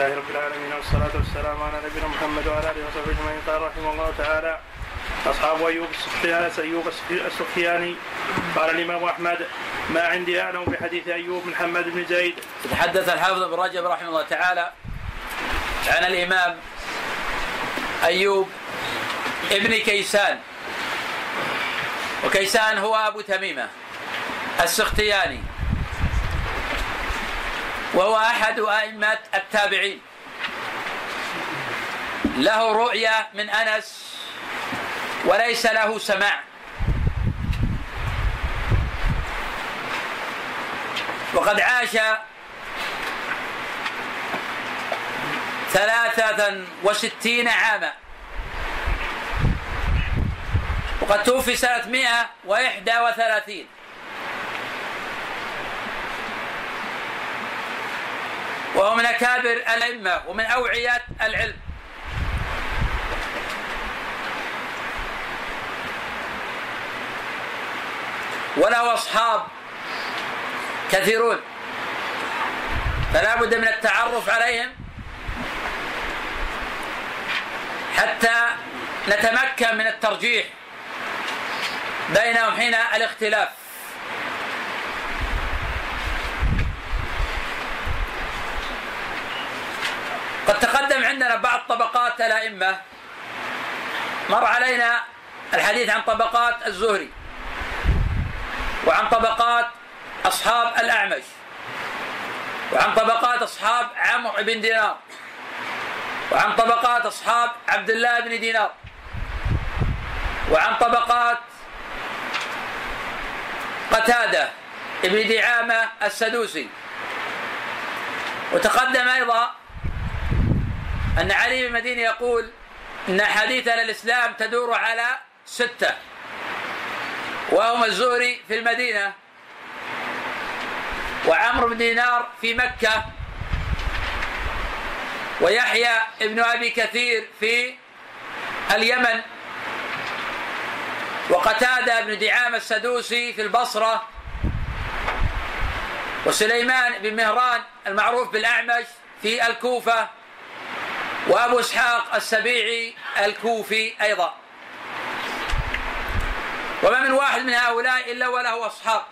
لله رب العالمين والصلاة والسلام على نبينا محمد وعلى آله وصحبه أجمعين. قال رحمه الله تعالى أصحاب أيوب أيوب السختياني قال الإمام أحمد ما عندي أعلم بحديث أيوب من حماد بن زيد. تحدث الحافظ ابن رجب رحمه الله تعالى عن الإمام أيوب ابن كيسان. وكيسان هو أبو تميمة السختياني. وهو أحد أئمة التابعين. له رؤية من أنس وليس له سماع. وقد عاش ثلاثة وستين عاما. وقد توفي سنة مئة وإحدى وثلاثين. وهو من أكابر الأئمة ومن أوعية العلم. وله أصحاب كثيرون. فلا بد من التعرف عليهم حتى نتمكن من الترجيح بينهم حين الاختلاف. قد تقدم عندنا بعض طبقات الأئمة. مر علينا الحديث عن طبقات الزهري وعن طبقات أصحاب الأعمش وعن طبقات أصحاب عمرو بن دينار وعن طبقات أصحاب عبد الله بن دينار وعن طبقات قتادة ابن دعامة السدوسي. وتقدم أيضا أن علي بن مديني يقول أن حديث الإسلام تدور على ستة وهم الزهري في المدينة وعمرو بن دينار في مكة ويحيى ابن أبي كثير في اليمن وقتادة بن دعامة السدوسي في البصرة وسليمان بن مهران المعروف بالأعمش في الكوفة. وأبو إسحاق السبيعي الكوفي أيضا. وما من واحد من هؤلاء إلا وله أصحاب.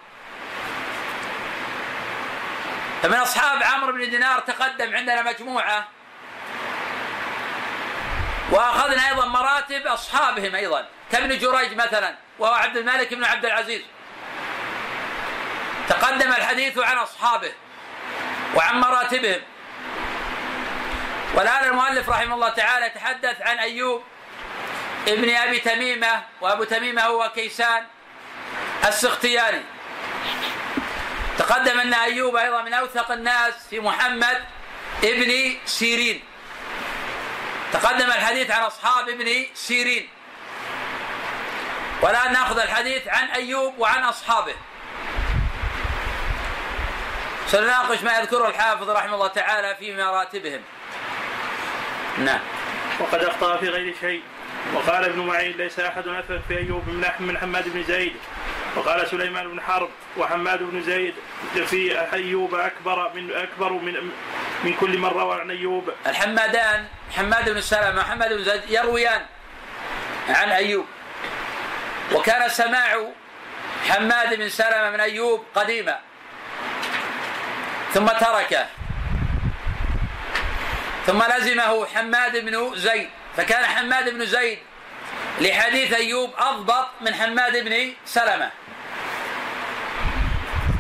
فمن أصحاب عمرو بن دينار تقدم عندنا مجموعة. وأخذنا أيضا مراتب أصحابهم أيضا. كابن جريج مثلا وهو عبد الملك بن عبد العزيز. تقدم الحديث عن أصحابه وعن مراتبهم. والآن المؤلف رحمه الله تعالى يتحدث عن أيوب ابن أبي تميمة وأبو تميمة هو كيسان السختياني. تقدم أن أيوب أيضا من أوثق الناس في محمد ابن سيرين. تقدم الحديث عن أصحاب ابن سيرين. والآن نأخذ الحديث عن أيوب وعن أصحابه. سنناقش ما يذكره الحافظ رحمه الله تعالى في مراتبهم. نعم. وقد أخطأ في غير شيء. وقال ابن معين ليس أحد أثبت في أيوب من من حماد بن زيد. وقال سليمان بن حرب وحماد بن زيد في أيوب أكبر من أكبر من من كل من روى عن أيوب. الحمادان حماد بن سلمة وحماد بن زيد يرويان عن أيوب. وكان سماع حماد بن سلمة من أيوب قديما. ثم تركه. ثم لزمه حماد بن زيد. فكان حماد بن زيد لحديث أيوب أضبط من حماد بن سلمة.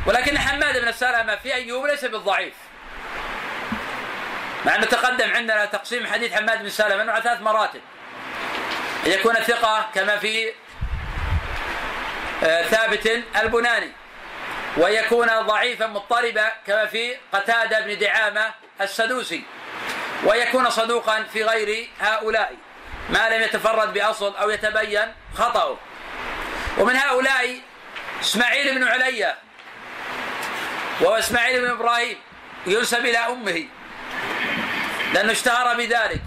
ولكن حماد بن سلمة في أيوب ليس بالضعيف. مع أنه تقدم عندنا تقسيم حديث حماد بن سلمة أنه على ثلاث مراتب. أن يكون ثقة كما في آه، ثابت البناني. ويكون ضعيفا مضطربا كما في قتادة بن دعامة السدوسي. ويكون صدوقا في غير هؤلاء. ما لم يتفرد بأصل أو يتبين خطأه. ومن هؤلاء إسماعيل بن عليا وهو إسماعيل بن إبراهيم ينسب إلى أمه لأنه اشتهر بذلك.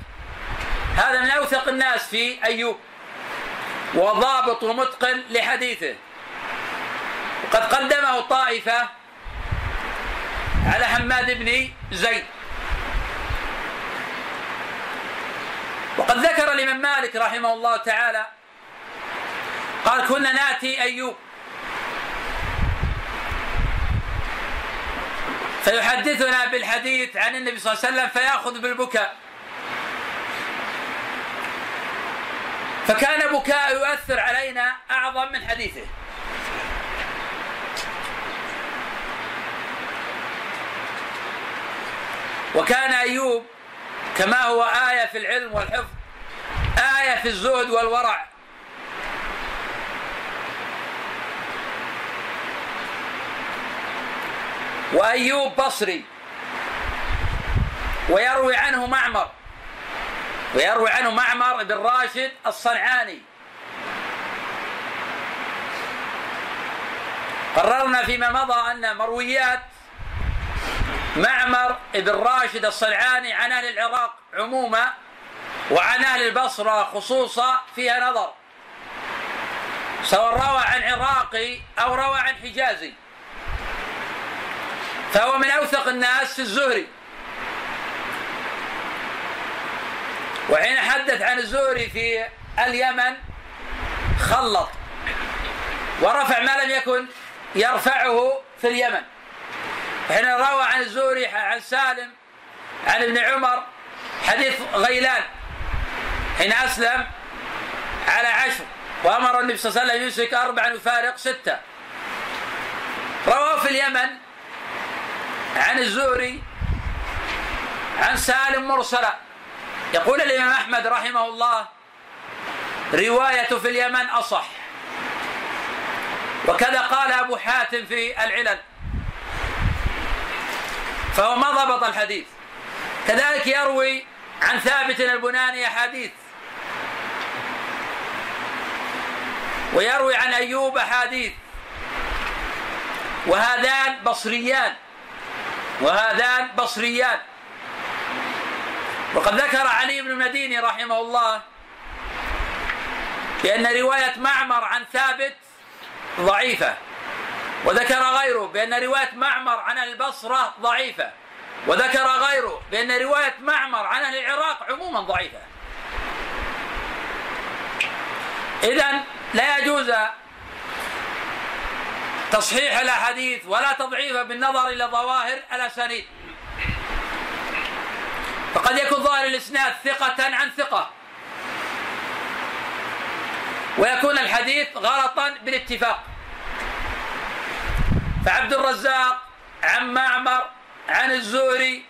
هذا من أوثق الناس في أيوب وضابط ومتقن لحديثه. وقد قدمه طائفة على حماد بن زيد. وقد ذكر الإمام مالك رحمه الله تعالى قال كنا نأتي أيوب. فيحدثنا بالحديث عن النبي صلى الله عليه وسلم فيأخذ بالبكاء. فكان بكاء يؤثر علينا أعظم من حديثه. وكان أيوب كما هو آية في العلم والحفظ آية في الزهد والورع. وأيوب بصري ويروي عنه معمر ويروي عنه معمر بن راشد الصنعاني. قررنا فيما مضى أن مرويات معمر بن راشد الصنعاني عن أهل العراق عموما وعن أهل البصرة خصوصا فيها نظر. سواء روى عن عراقي أو روى عن حجازي. فهو من أوثق الناس في الزهري. وحين حدث عن الزهري في اليمن خلط. ورفع ما لم يكن يرفعه في اليمن. حين روى عن الزهري عن سالم عن ابن عمر حديث غيلان حين أسلم على عشر وأمر النبي صلى الله عليه وسلم يمسك أربعا ويفارق ستة. رواه في اليمن عن الزهري عن سالم مرسلا. يقول الإمام أحمد رحمه الله رواية في اليمن أصح. وكذا قال أبو حاتم في العلل. فهو ما ضبط الحديث. كذلك يروي عن ثابت البناني أحاديث ويروي عن أيوب أحاديث وهذان بصريان. وهذان بصريان. وقد ذكر علي بن المديني رحمه الله بأن رواية معمر عن ثابت ضعيفة. وذكر غيره بأن رواية معمر عن البصرة ضعيفة. وذكر غيره بأن رواية معمر عن العراق عموما ضعيفة. إذا لا يجوز تصحيح الأحاديث ولا تضعيفها بالنظر إلى ظواهر الأسانيد. فقد يكون ظاهر الإسناد ثقة عن ثقة. ويكون الحديث غلطا بالاتفاق. فعبد الرزاق عن معمر عن الزهري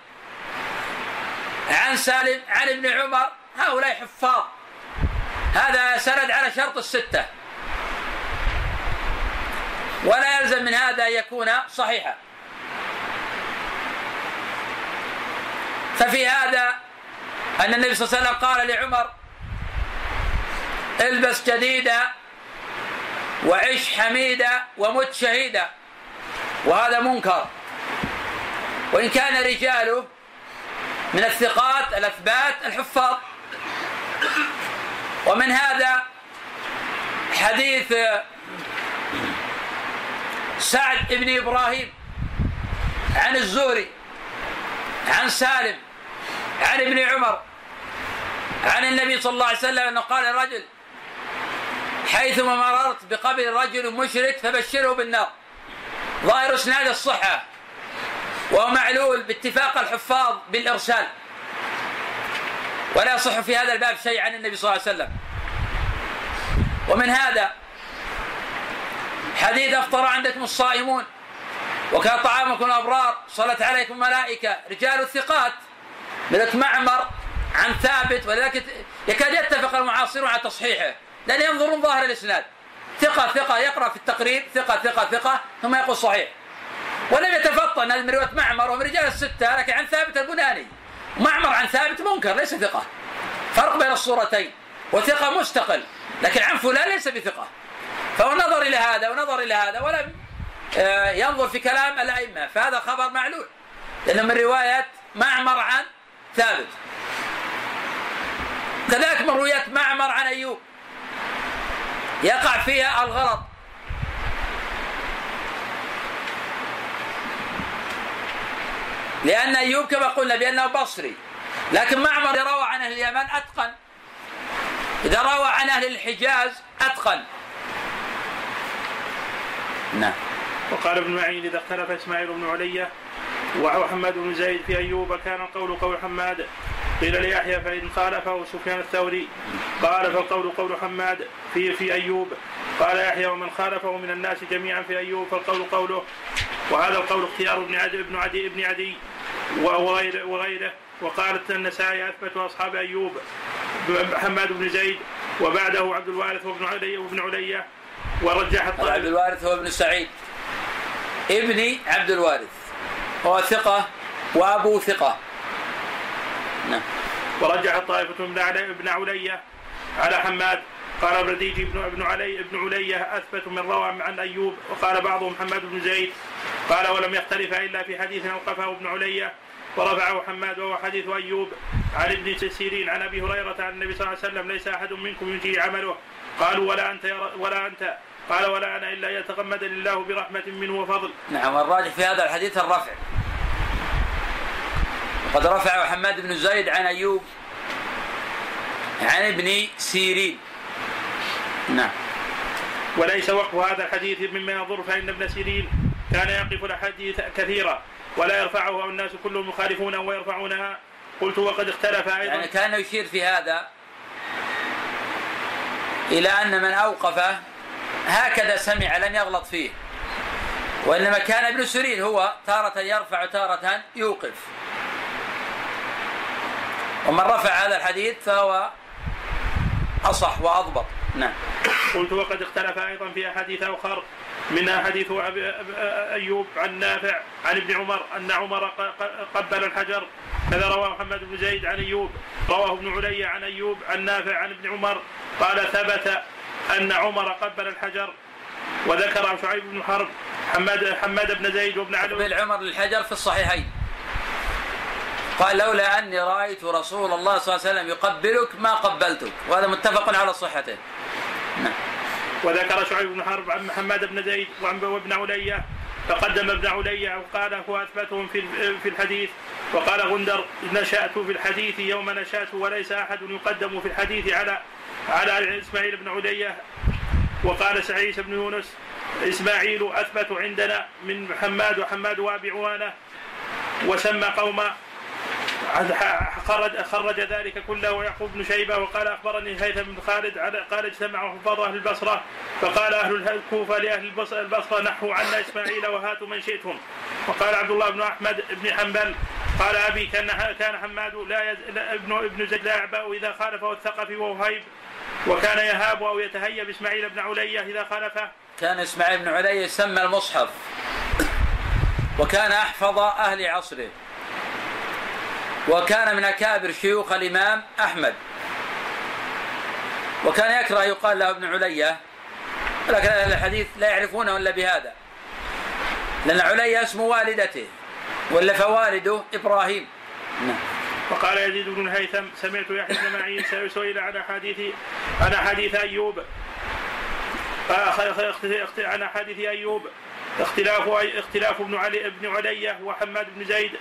عن سالم عن ابن عمر هؤلاء حفاظ. هذا سند على شرط الستة. ولا يلزم من هذا أن يكون صحيحا. ففي هذا أن النبي صلى الله عليه وسلم قال لعمر البس جديدا وعش حميدا ومت شهيدا. وهذا منكر. وإن كان رجاله من الثقات الأثبات الحفاظ. ومن هذا حديث سعد بن إبراهيم عن الزهري عن سالم عن ابن عمر عن النبي صلى الله عليه وسلم أنه قال الرجل حيثما مررت بقبر رجل مشرك فبشره بالنار. ظاهر اسناد الصحة. وهو معلول باتفاق الحفاظ بالإرسال. ولا يصح في هذا الباب شيء عن النبي صلى الله عليه وسلم. ومن هذا حديث أفطر عندكم الصائمون. وكان طعامكم الأبرار. صلت عليكم ملائكه رجال الثقات. مثل معمر عن ثابت. ولذلك يكاد يتفق المعاصرون على تصحيحه. لأن ينظرون ظاهر الإسناد. ثقة ثقة يقرأ في التقريب ثقة ثقة ثقة ثم يقول صحيح. ولم يتفطن هذه من روايه معمر ومن رجال الستة لكن عن ثابت البناني. معمر عن ثابت منكر ليس ثقة. فرق بين الصورتين وثقة مستقل لكن عن فلان ليس بثقة. فهو نظر إلى هذا ونظر إلى هذا ولم آه، ينظر في كلام الأئمة. فهذا خبر معلول لأنه من رواية معمر عن ثابت. كذلك من رواية معمر عن أيوب. يقع فيها الغلط. لأن أيوب كما قلنا بأنه بصري. لكن معمر روى عن أهل اليمن أتقن. إذا روى عن أهل الحجاز أتقن. نعم. وقال ابن معين إذا اختلف إسماعيل بن علية وحماد بن زيد في أيوب كان القول قول حماد. قيل ليحيى فإن خالفه سفيان الثوري. قال فالقول قول حماد في في أيوب. قال يحيى ومن خالفه من الناس جميعا في أيوب فالقول قوله. وهذا القول اختيار ابن عدي ابن عدي ابن عدي وغيره وغيره. وقالت النسائي أثبت أصحاب أيوب حماد بن زيد وبعده عبد الوارث وابن علي وابن علية. ورجح عبد الوارث هو ابن سعيد. ابن عبد الوارث. هو ثقة وأبو ثقة. نعم. ورجح الطائفة ابن علي ابن علية على حماد. قال ابن ابن علي ابن علية أثبت من روى عن أيوب. وقال بعضهم حماد بن زيد. قال ولم يختلف إلا في حديث أوقفه ابن علية ورفعه حماد وهو حديث أيوب. عن ابن سيرين عن أبي هريرة عن النبي صلى الله عليه وسلم ليس أحد منكم يجي عمله. قالوا ولا أنت ولا أنت. قال ولا أنا إلا يتغمدني الله برحمة منه وفضل. نعم والراجح في هذا الحديث الرفع. وقد رفعه حماد بن زيد عن أيوب عن ابن سيرين. نعم. وليس وقف هذا الحديث مما يضر فإن ابن سيرين كان يقف الأحاديث كثيرا ولا يرفعها الناس كلهم يخالفونه ويرفعونها قلت وقد اختلف أيضا يعني كان يشير في هذا إلى أن من اوقفه هكذا سمع لم يغلط فيه وإنما كان ابن سيرين هو تارة يرفع تارة يوقف ومن رفع هذا الحديث فهو أصح وأضبط. نعم. قلت وقد اختلف أيضا في أحاديث أخر منها حديث أيوب عن نافع عن ابن عمر أن عمر قبل الحجر. كذا رواه محمد بن زيد عن أيوب رواه ابن علي عن أيوب عن نافع عن ابن عمر. قال ثبت أن عمر قبل الحجر. وذكر شعيب بن حرب حماد حماد بن زيد وابن علي قبل عمر للحجر في الصحيحين. قال لولا أني رأيت رسول الله صلى الله عليه وسلم يقبلك ما قبلتك. وهذا متفق على صحته. نعم. وذكر شعيب بن حرب عن محمد بن زيد وعن وابن علية فقدم ابن علية وقال هو أثبتهم في في الحديث. وقال غندر نشأت في الحديث يوم نشأت وليس أحد يقدم في الحديث على على إسماعيل بن علية. وقال سعيد بن يونس إسماعيل أثبت عندنا من حماد وحماد وأبي عوانة وسمى قوما خرج خرج ذلك كله ويعقوب بن شيبة وقال أخبرني هيثم بن خالد قال اجتمع حفاظ أهل البصرة فقال أهل الكوفه لأهل البصرة نحوا عنا إسماعيل وهاتوا من شئتم وقال عبد الله بن أحمد بن حنبل قال أبي كان كان حماد لا يز... ابن ابن زيد لا يعبأ إذا خالفه الثقفي ووهيب وكان يهاب أو يتهيب اسماعيل بن علية إذا خالفه. كان إسماعيل بن علية يسمى المصحف وكان أحفظ أهل عصره. وكان من أكابر شيوخ الإمام أحمد. وكان يكره يقال له ابن علية ولكن أهل الحديث لا يعرفونه إلا بهذا. لأن علية اسم والدته ولا فوالده إبراهيم. نعم. وقال يزيد بن الهيثم سمعت يحيى بن معين سئل عن احاديث عن احاديث أيوب. عن احاديث أيوب. اختلاف اختلاف ابن علي ابن علية وحماد بن زيد.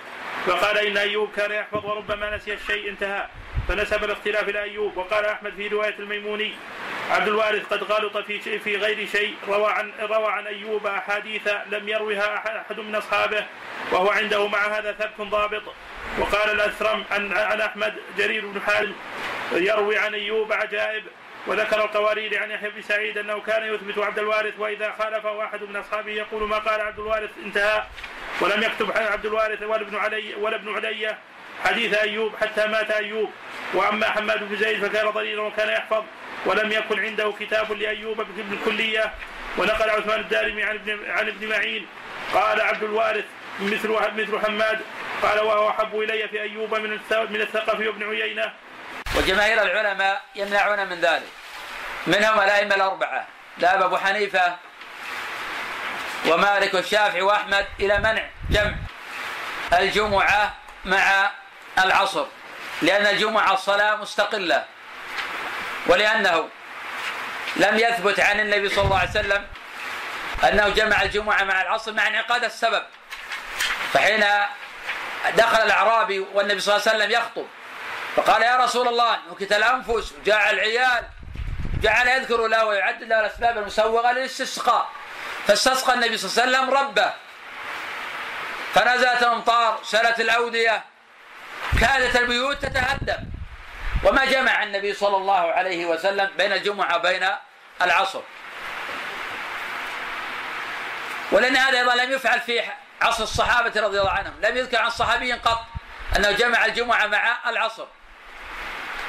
فقال إن أيوب كان يحفظ وربما نسي الشيء انتهى فنسب الاختلاف إلى أيوب. وقال أحمد في رواية الميموني عبد الوارث قد غلط في في غير شيء. روى عن روى عن أيوب أحاديث لم يروها أحد من أصحابه وهو عنده مع هذا ثبت ضابط. وقال الأثرم عن عن أحمد جرير بن حازم يروي عن أيوب عجائب. وذكر القوارير عن يحيى بن سعيد أنه كان يثبت عبد الوارث وإذا خالفه احد من أصحابه يقول ما قال عبد الوارث انتهى ولم يكتب عبد الوارث ولا ابن علي ولا ابن علي حديث أيوب حتى مات أيوب. وأما حماد بن زيد فكان ضريرا وكان يحفظ ولم يكن عنده كتاب لأيوب بالكليه ونقل عثمان الدارمي عن ابن عن ابن معين. قال عبد الوارث مثل مثل حماد. قال وهو أحب إلي في أيوب من من الثقفي وابن عيينة. وجماهير العلماء يمنعون من ذلك. منهم الأئمة الأربعة ذهب أبو حنيفة ومالك والشافعي وأحمد إلى منع جمع الجمعة مع العصر لأن الجمعة الصلاة مستقلة ولأنه لم يثبت عن النبي صلى الله عليه وسلم أنه جمع الجمعة مع العصر مع انعقاد السبب. فحين دخل الأعرابي والنبي صلى الله عليه وسلم يخطب فقال يا رسول الله نكت الأنفس وجاع العيال جعل يذكر له ويعدد له الأسباب المسوغة للاستسقاء. فاستسقى النبي صلى الله عليه وسلم ربه. فنزلت الأمطار سالت الأودية كادت البيوت تتهدم. وما جمع النبي صلى الله عليه وسلم بين الجمعة وبين العصر. ولأن هذا أيضا لم يفعل في عصر الصحابة رضي الله عنهم. لم يذكر عن صحابي قط أنه جمع الجمعة مع العصر.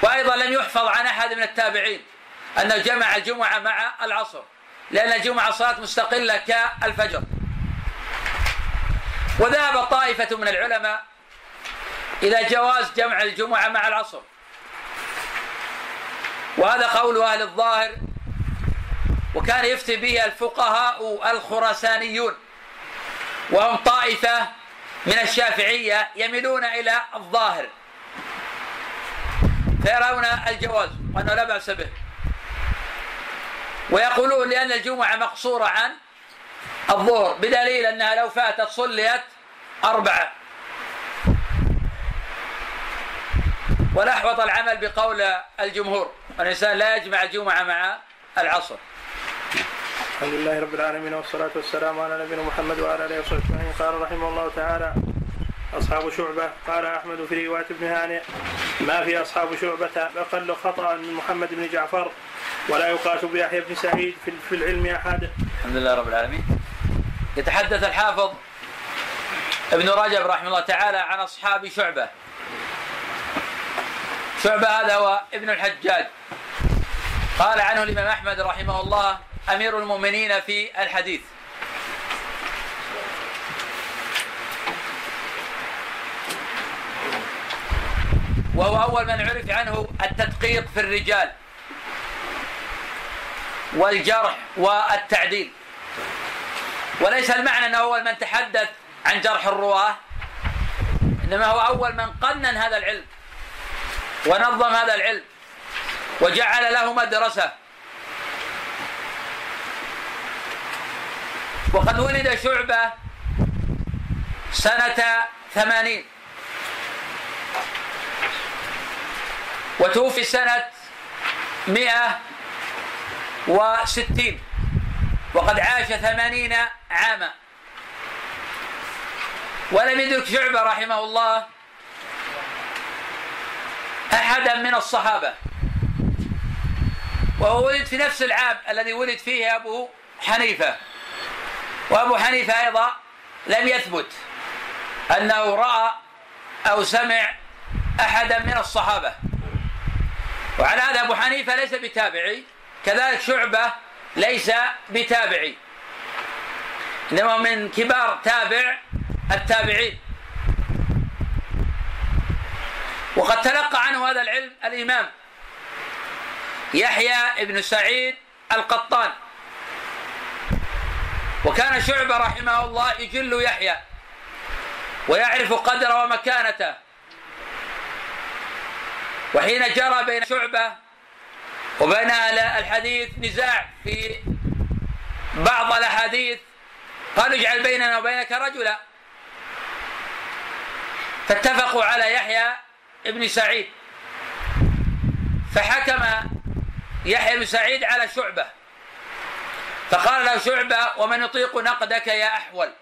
وأيضا لم يحفظ عن أحد من التابعين أنه جمع الجمعة مع العصر لأن الجمعة صلاة مستقلة كالفجر. وذهب طائفة من العلماء إلى جواز جمع الجمعة مع العصر. وهذا قول أهل الظاهر وكان يفتي به الفقهاء الخراسانيون وهم طائفة من الشافعية يميلون إلى الظاهر. فيرون الجواز وأنه لا بأس به. ويقولون لأن الجمعة مقصورة عن الظهر بدليل أنها لو فاتت صليت أربعة. والأحوط العمل بقول الجمهور الإنسان لا يجمع الجمعة مع العصر. الحمد لله رب العالمين والصلاة والسلام على نبينا محمد وعلى آله وصحبه أجمعين. قال رحمه الله تعالى أصحاب شعبة قال أحمد في رواية ابن هانئ ما في أصحاب شعبة أقل خطأ من محمد بن جعفر ولا يقاس بيحيى بن سعيد في العلم أحد. الحمد لله رب العالمين. يتحدث الحافظ ابن رجب رحمه الله تعالى عن أصحاب شعبة. شعبة هذا هو ابن الحجاج. قال عنه الإمام أحمد رحمه الله أمير المؤمنين في الحديث. وهو أول من عرف عنه التدقيق في الرجال والجرح والتعديل. وليس المعنى أنه أول من تحدث عن جرح الرواة إنما هو أول من قنن هذا العلم ونظم هذا العلم وجعل له مدرسة. وقد ولد شعبة سنة ثمانين. وتوفي سنة مئة وستين. وقد عاش ثمانين عاما. ولم يدرك شعبة رحمه الله أحدا من الصحابة. وهو ولد في نفس العام الذي ولد فيه أبو حنيفة. وأبو حنيفة أيضا لم يثبت أنه رأى أو سمع أحدا من الصحابة. وعلى هذا أبو حنيفة ليس بتابعي كذلك شعبة ليس بتابعي. إنما من كبار تابع التابعين. وقد تلقى عنه هذا العلم الإمام يحيى بن سعيد القطان. وكان شعبة رحمه الله يجل يحيى ويعرف قدره ومكانته. وحين جرى بين شعبة وبين الحديث نزاع في بعض الأحاديث قالوا اجعل بيننا وبينك رجلا. فاتفقوا على يحيى ابن سعيد. فحكم يحيى بن سعيد على شعبة. فقال له شعبة ومن يطيق نقدك يا أحول.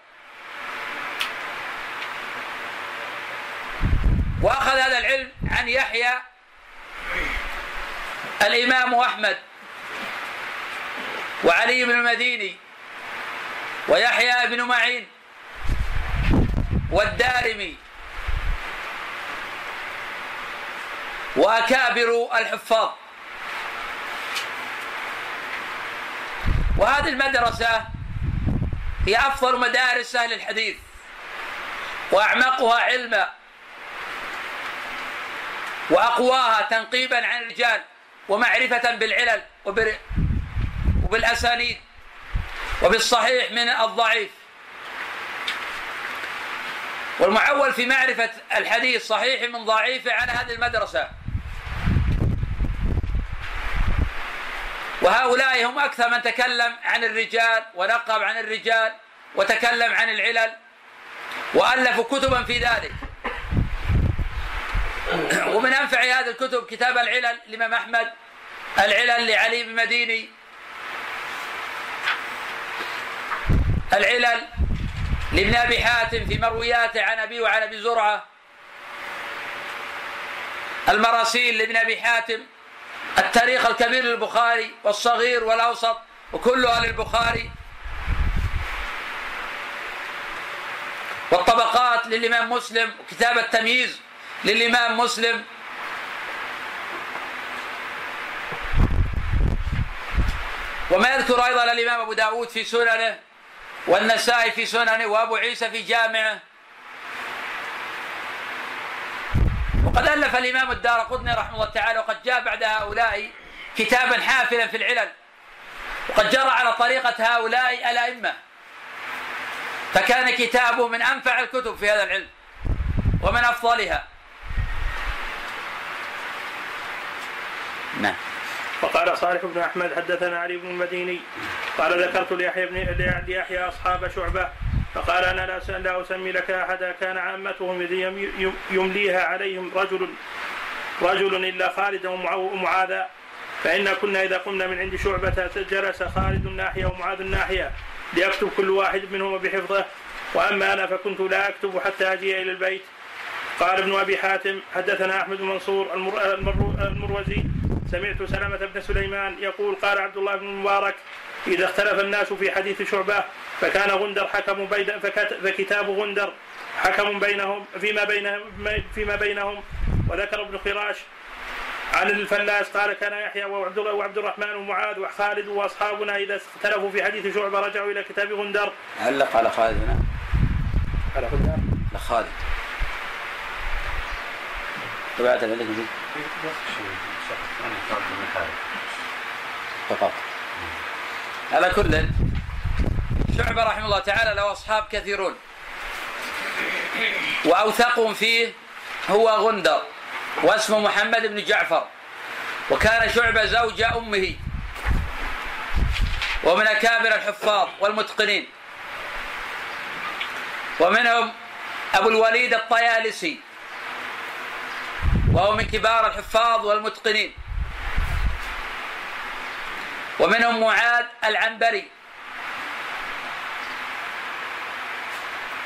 وأخذ هذا العلم عن يحيى الإمام أحمد وعلي بن المديني ويحيى بن معين والدارمي وأكابر الحفاظ. وهذه المدرسة هي أفضل مدارس أهل الحديث وأعمقها علما وأقواها تنقيبا عن الرجال ومعرفة بالعلل وبالأسانيد وبالصحيح من الضعيف. والمعول في معرفة الحديث صحيح من ضعيفه عن هذه المدرسة. وهؤلاء هم أكثر من تكلم عن الرجال ونقب عن الرجال وتكلم عن العلل وألفوا كتبا في ذلك. ومن أنفع هذه الكتب كتاب العلل لإمام أحمد العلل لعلي بن مديني العلل لابن أبي حاتم في مروياته عن أبي وعن أبي زرعة المراسيل لابن أبي حاتم التاريخ الكبير للبخاري والصغير والأوسط وكلها للبخاري والطبقات للإمام مسلم وكتاب التمييز. للإمام مسلم. وما يذكر أيضا الإمام أبو داود في سننه والنسائي في سننه وأبو عيسى في جامعه. وقد ألف الإمام الدار قطني رحمه الله تعالى وقد جاء بعد هؤلاء كتابا حافلا في العلل. وقد جرى على طريقة هؤلاء الأئمة. فكان كتابه من أنفع الكتب في هذا العلم ومن أفضلها. نعم. وقال صالح بن أحمد حدثنا علي بن المديني قال ذكرت ليحيى بن ليحيى أصحاب شعبة فقال أنا لا أسمي لك أحدا كان عامتهم يمليها عليهم رجل رجل إلا خالدا ومعاذا فإنا كنا إذا قمنا من عند شعبة جلس خالد الناحية ومعاذ الناحية ليكتب كل واحد منهما بحفظه وأما أنا فكنت لا أكتب حتى أجي إلى البيت. قال ابن أبي حاتم حدثنا أحمد منصور المروزي سمعت سلمة بن سليمان يقول قال عبد الله بن المبارك إذا اختلف الناس في حديث شعبة فكان غندر حكم بين فكتاب غندر حكم بينهم فيما بينهم فيما بينهم وذكر ابن خراش عن الفلاس قال كان يحيى وعبد الله وعبد الرحمن ومعاذ وخالد وأصحابنا إذا اختلفوا في حديث شعبة رجعوا إلى كتاب غندر. علق على خالد هنا. على غندر؟ لخالد. تبعت عندك فقط. على كل شعبة رحمه الله تعالى له أصحاب كثيرون. وأوثقهم فيه هو غندر واسمه محمد بن جعفر. وكان شعبة زوج أمه. ومن أكابر الحفاظ والمتقنين. ومنهم أبو الوليد الطيالسي. وهو من كبار الحفاظ والمتقنين. ومنهم معاذ العنبري.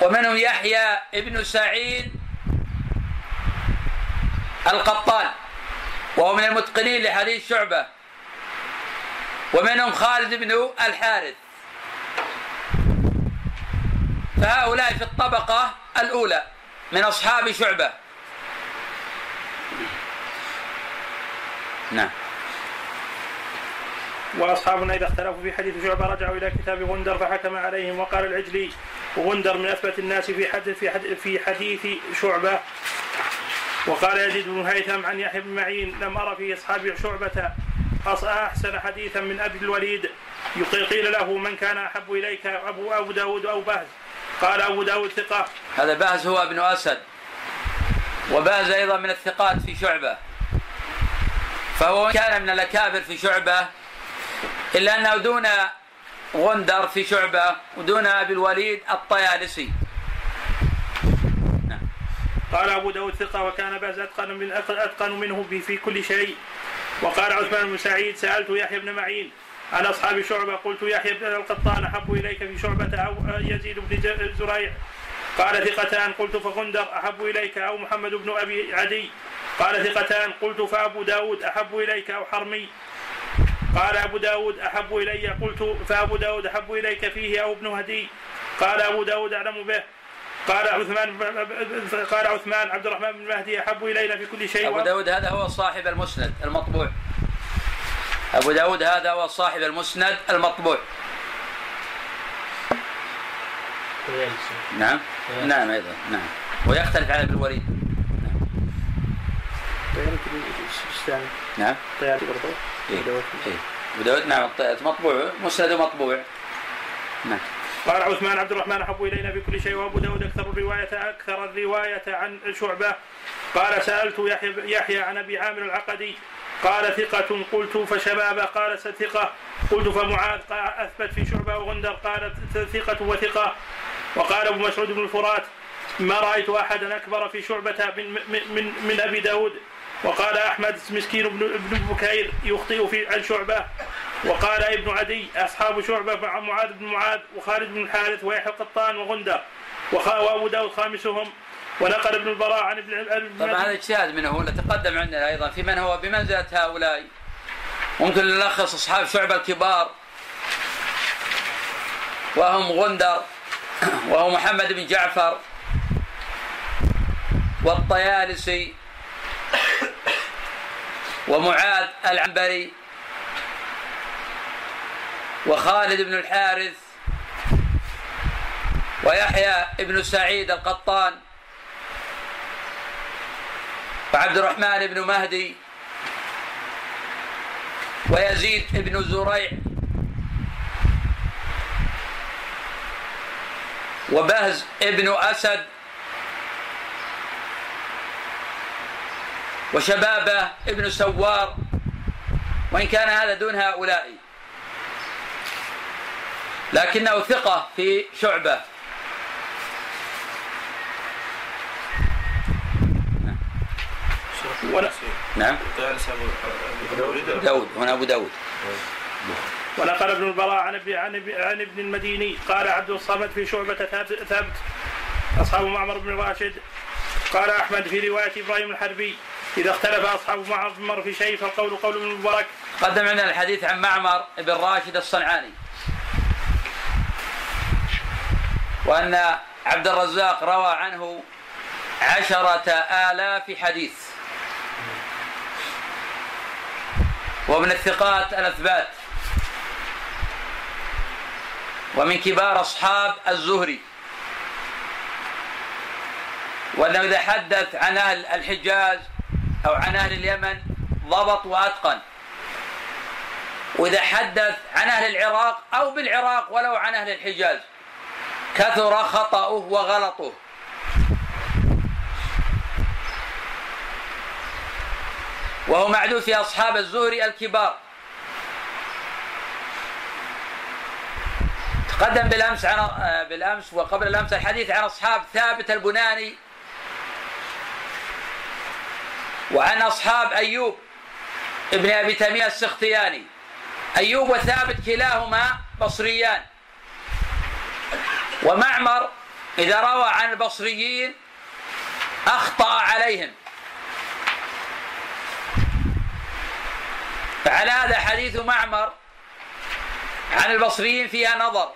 ومنهم يحيى ابن سعيد القطان. وهو من المتقنين لحديث شعبة. ومنهم خالد بن الحارث. فهؤلاء في الطبقة الأولى من أصحاب شعبة. نعم. واصحابنا اذا اختلفوا في حديث شعبة رجعوا إلى كتاب غندر فحكم عليهم وقال العجلي غندر من أثبت الناس في حديث في حديث, في حديث شعبة. وقال يزيد بن هيثم عن يحيى بن معين لم أرى في أصحاب شعبة أحسن حديثا من أبي الوليد. قيل له من كان أحب إليك ابو أبو داود أو بهز؟ قال أبو داود ثقة. هذا بهز هو ابن أسد وبهز أيضا من الثقات في شعبة. فهو كان من الأكابر في شعبة إلا أنه دون غندر في شعبة ودون أبي الوليد الطيالسي. قال أبو داود ثقة وكان باز أتقن, من أتقن منه في كل شيء. وقال عثمان بن سعيد سألت يحيى بن معين عن أصحاب شعبة. قلت يحيى بن القطان أحب إليك في شعبة أو يزيد بن زريع. قال ثقتان. قلت فغندر أحب إليك أو محمد بن أبي عدي. قال ثقتان. قلت فأبو داود أحب إليك أو حرمي. قال أبو داود أحب إلي قلت فأبو داود أحب إليك فيه أو ابن هدي. قال أبو داود أعلم به. قال عثمان قال عثمان عبد الرحمن بن مهدي أحب إلينا في كل شيء. أبو داود هذا هو صاحب المسند المطبوع. أبو داود هذا هو صاحب المسند المطبوع. نعم. نعم أيضا نعم. ويختلف عن ابن الوليد. نعم. نعم. برضه إيه. إيه. ابو داود نعم مطبوع. مسند مطبوع. نعم. قال عثمان عبد الرحمن أحب إلينا بكل شيء وأبو داود أكثر الرواية أكثر الرواية عن شعبة. قال سألت يحيى, يحيى عن أبي عامر العقدي. قال ثقة قلت فشباب قال ثقة قلت فمعاذ. قال أثبت في شعبة وغندر. قال ثقة وثقة. وقال أبو مسعود بن الفرات ما رأيت أحدا أكبر في شعبة من من من, من أبي داود. وقال أحمد مسكين بن ابن بكير يخطئ في عن شعبة. وقال ابن عدي أصحاب شعبة مع معاذ بن معاذ وخالد بن الحارث ويحيى القطان وغندر وأبو داود خامسهم. ونقل ابن البراء عن ابن طبعا هذا اجتهاد منه تقدم عندنا أيضا في من هو بمنزلة هؤلاء. ممكن نلخص أصحاب شعبة الكبار. وهم غندر وهو محمد بن جعفر والطيالسي. ومعاذ العنبري وخالد بن الحارث ويحيى بن سعيد القطان وعبد الرحمن بن مهدي ويزيد بن زريع وبهز ابن أسد وشبابه ابن سوار وإن كان هذا دون هؤلاء. لكنه ثقة في شعبة. نعم. داود هنا أبو داود. ونقل ابن البراء عن ابن عن ابن المديني قال عبد الصمد في شعبة ثابت أصحاب معمر بن راشد. قال أحمد في رواية إبراهيم الحربي إذا اختلف أصحاب معمر في شيء فالقول قول ابن المبارك. قدم عندنا الحديث عن معمر بن راشد الصنعاني. وأن عبد الرزاق روى عنه عشرة آلاف حديث. ومن الثقات الأثبات. ومن كبار أصحاب الزهري. وأنه إذا حدث عن أهل الحجاز أو عن أهل اليمن ضبط وأتقن. وإذا حدث عن أهل العراق أو بالعراق ولو عن أهل الحجاز كثر خطأه وغلطه. وهو معدود في أصحاب الزهري الكبار. تقدم بالأمس عن بالأمس وقبل الأمس الحديث عن أصحاب ثابت البناني وعن أصحاب أيوب ابن أبي تيمية السختياني. أيوب وثابت كلاهما بصريان. ومعمر إذا روى عن البصريين أخطأ عليهم. فعلى هذا حديث معمر عن البصريين فيها نظر.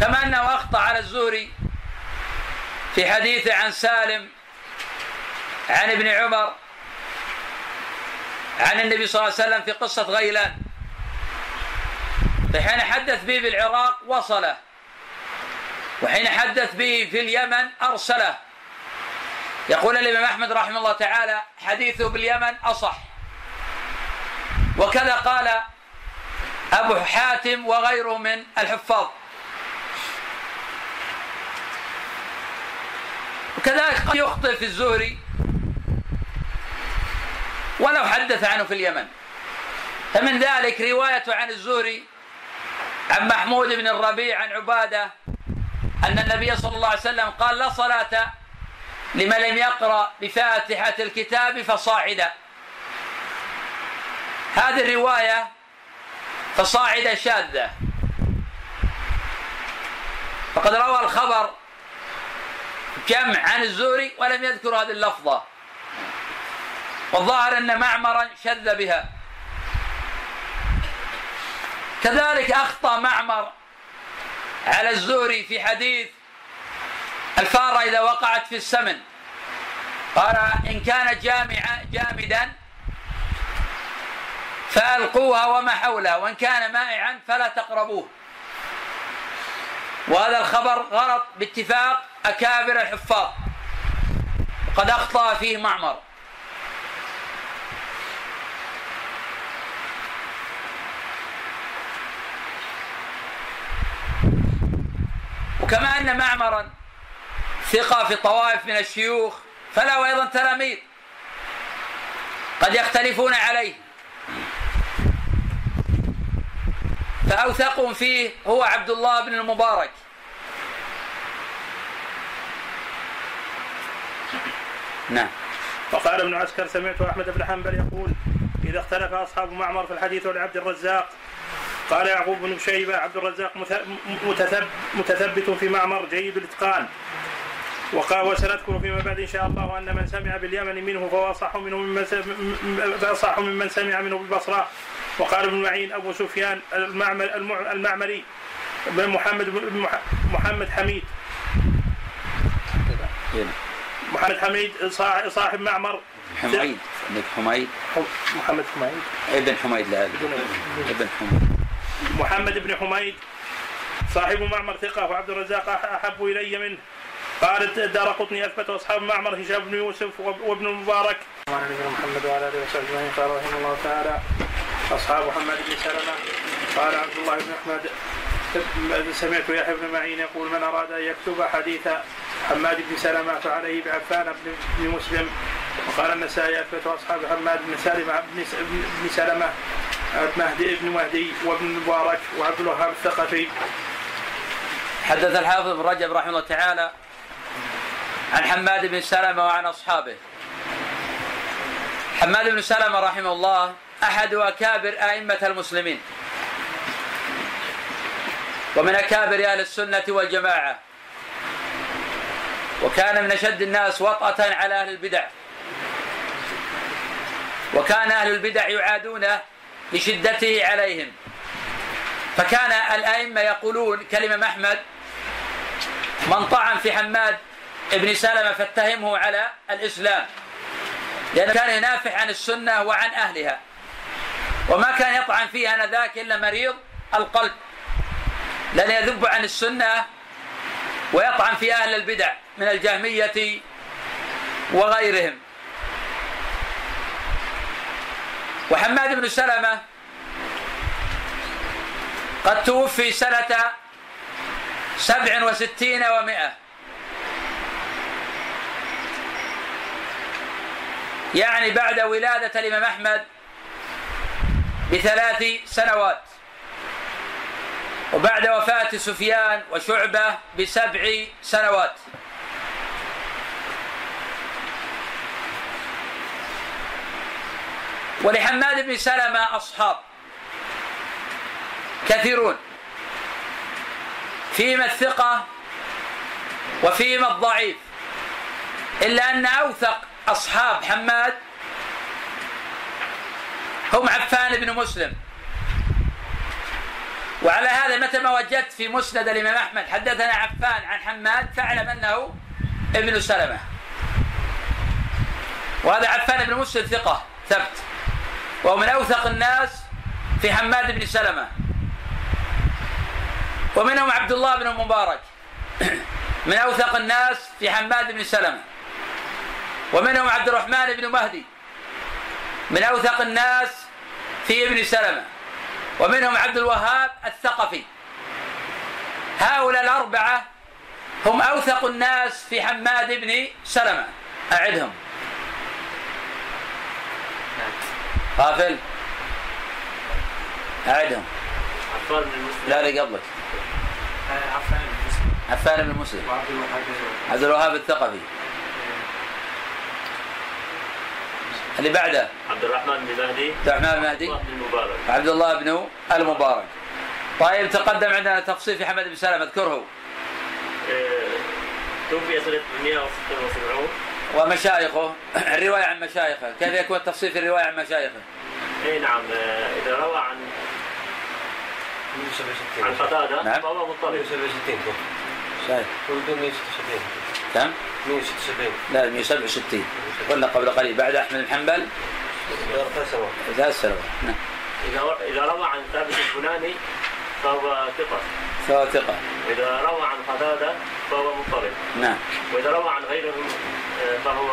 كما أنه أخطأ على الزهري في حديثه عن سالم عن ابن عمر عن النبي صلى الله عليه وسلم في قصة غيلان. فحين حدث به بالعراق وصله وحين حدث به في اليمن أرسله. يقول الإمام أحمد رحمه الله تعالى حديثه باليمن أصح. وكذا قال أبو حاتم وغيره من الحفاظ. وكذلك قد يخطئ في الزهري ولو حدث عنه في اليمن. فمن ذلك رواية عن الزهري عن محمود بن الربيع عن عبادة أن النبي صلى الله عليه وسلم قال لا صلاة لمن لم يقرأ بفاتحة الكتاب فصاعدا هذه الرواية فصاعدة شاذة. فقد روى الخبر جمع عن الزهري ولم يذكر هذه اللفظة. والظاهر أن معمرا شذ بها. كذلك أخطأ معمر على الزهري في حديث الفارة إذا وقعت في السمن. قال إن كان جامعا جامدا فألقوها وما حولها وإن كان مائعا فلا تقربوه. وهذا الخبر غلط باتفاق أكابر الحفاظ. قد أخطأ فيه معمر. وكما أن معمرا ثقة في طوائف من الشيوخ فله أيضا تلاميذ قد يختلفون عليه. فأوثقهم فيه هو عبد الله بن المبارك. نعم. وقال ابن عسكر سمعت أحمد بن حنبل يقول إذا اختلف أصحاب معمر في الحديث ولعبد الرزاق قال يعقوب بن شيبة عبد الرزاق متثب متثبت في معمر جيد الإتقان وقال وسنذكر فيما بعد إن شاء الله أن من سمع باليمن منه فهو أصح منه ممن أصح ممن سمع منه بالبصرة. وقال ابن معين أبو سفيان المعمري محمد محمد حميد. محمد حميد صاحب معمر. حميد عندك حميد. محمد حميد. ابن حميد لا ابن حميد. محمد بن حميد. صاحب معمر ثقة وعبد الرزاق أحب إلي منه. قال الدار قطني أثبت أصحاب معمر هشام بن يوسف وابن المبارك. وعن نبينا محمد وعلى آله وصحبه أجمعين قال رحمه الله تعالى أصحاب محمد بن سلمة قال عبد الله بن أحمد سمعت يحيى بن معين يقول من أراد أن يكتب حديث حماد بن سلمة فعليه بعفان بن مسلم؟ وقال النسائي أثبت أصحاب حماد بن سلمة بن سلمة مهدي بن مهدي وابن المبارك وعبد الوهاب الثقفي. حدث الحافظ بن رجب رحمه الله تعالى عن حماد بن سلمة وعن أصحابه. حماد بن سلمة رحمه الله أحد أكابر أئمة المسلمين. ومن أكابر أهل السنة والجماعة. وكان من أشد الناس وطأة على أهل البدع. وكان أهل البدع يعادونه لشدته عليهم. فكان الأئمة يقولون كلمة أحمد من طعن في حماد ابن سلمة فاتهمه على الإسلام. لأنه كان ينافح عن السنة وعن أهلها. وما كان يطعن فيها آنذاك إلا مريض القلب. لأن يذب عن السنة ويطعن في أهل البدع من الجهمية وغيرهم. وحماد بن سلمة قد توفي سنة سبع وستين ومائة يعني بعد ولادة الإمام أحمد بثلاث سنوات. وبعد وفاة سفيان وشعبة بسبع سنوات. ولحماد بن سلمة أصحاب. كثيرون. فيما الثقة وفيما الضعيف. إلا أن أوثق أصحاب حماد هم عفان بن مسلم. وعلى هذا متى ما وجدت في مسند الإمام أحمد حدثنا عفان عن حماد فاعلم أنه ابن سلمة. وهذا عفان بن مسلم ثقة ثبت. وهو من أوثق الناس في حماد بن سلمة. ومنهم عبد الله بن المبارك من أوثق الناس في حماد بن سلمة. ومنهم عبد الرحمن بن مهدي. من أوثق الناس في ابن سلمة. ومنهم عبد الوهاب الثقفي. هؤلاء الأربعة هم أوثق الناس في حماد بن سلمة. أعدهم. غافل. أعدهم. عفان بن مسلم لا اللي قبلك. عفان بن مسلم عفان بن مسلم وعبد الوهاب. عبد الوهاب الثقفي. اللي بعده. عبد الرحمن بن مهدي. عبد الرحمن وعبد المبارك. عبد الله بن المبارك. طيب تقدم عندنا تفصيل في حمد بن سلمة اذكره. آه، توفي سنة 176 ومشايخه. الرواية عن مشايخه. كيف يكون التفصيل في الرواية عن مشايخه؟ اي نعم. آه، إذا روى عن عن قتادة. نعم. فهو مضطرب 167 شايف ولدوا 176 كم؟ 176 لا 167 قلنا قبل قليل. بعد أحمد بن حنبل؟ ثلاث سنوات ثلاث سنوات نعم. إذا إذا روى عن ثابت البناني فهو ثقة. فهو ثقة. وإذا روى عن قتادة فهو مضطرب نعم. وإذا روى عن غيرهم آه، فهو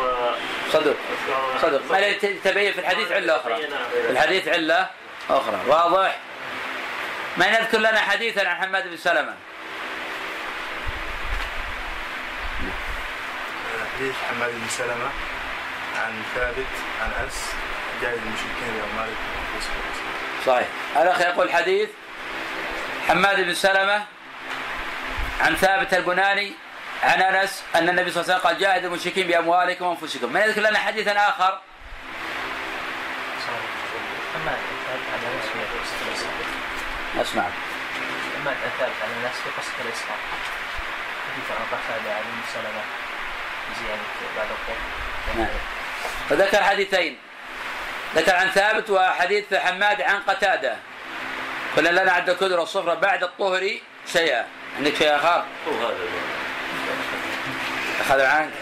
صدق. صدق. ما تبين في الحديث علة أخرى. في الحديث علة أخرى. واضح؟ من يذكر لنا حديثا عن حماد بن سلمة. حديث حماد بن سلمة عن ثابت عن أنس جاهد المشركين يوم مالك صحيح. الأخ يقول حديث حماد بن سلمة عن ثابت البناني عن أنس أن النبي صلى الله عليه وسلم قال جاهد المشركين بأموالكم وأنفسكم. من يذكر لنا حديثا آخر؟ أما ثابت عن اسمع ثابت عن أنس في قصة الإسراء حديث عن قتادة عن أم سلمة. فذكر حديثين ذكر عن ثابت وحديث حماد عن قتادة قلنا لنا عد الكدر والصفرة بعد الطهر شيئا عندك شيء؟ هو هذا أخذ عنك؟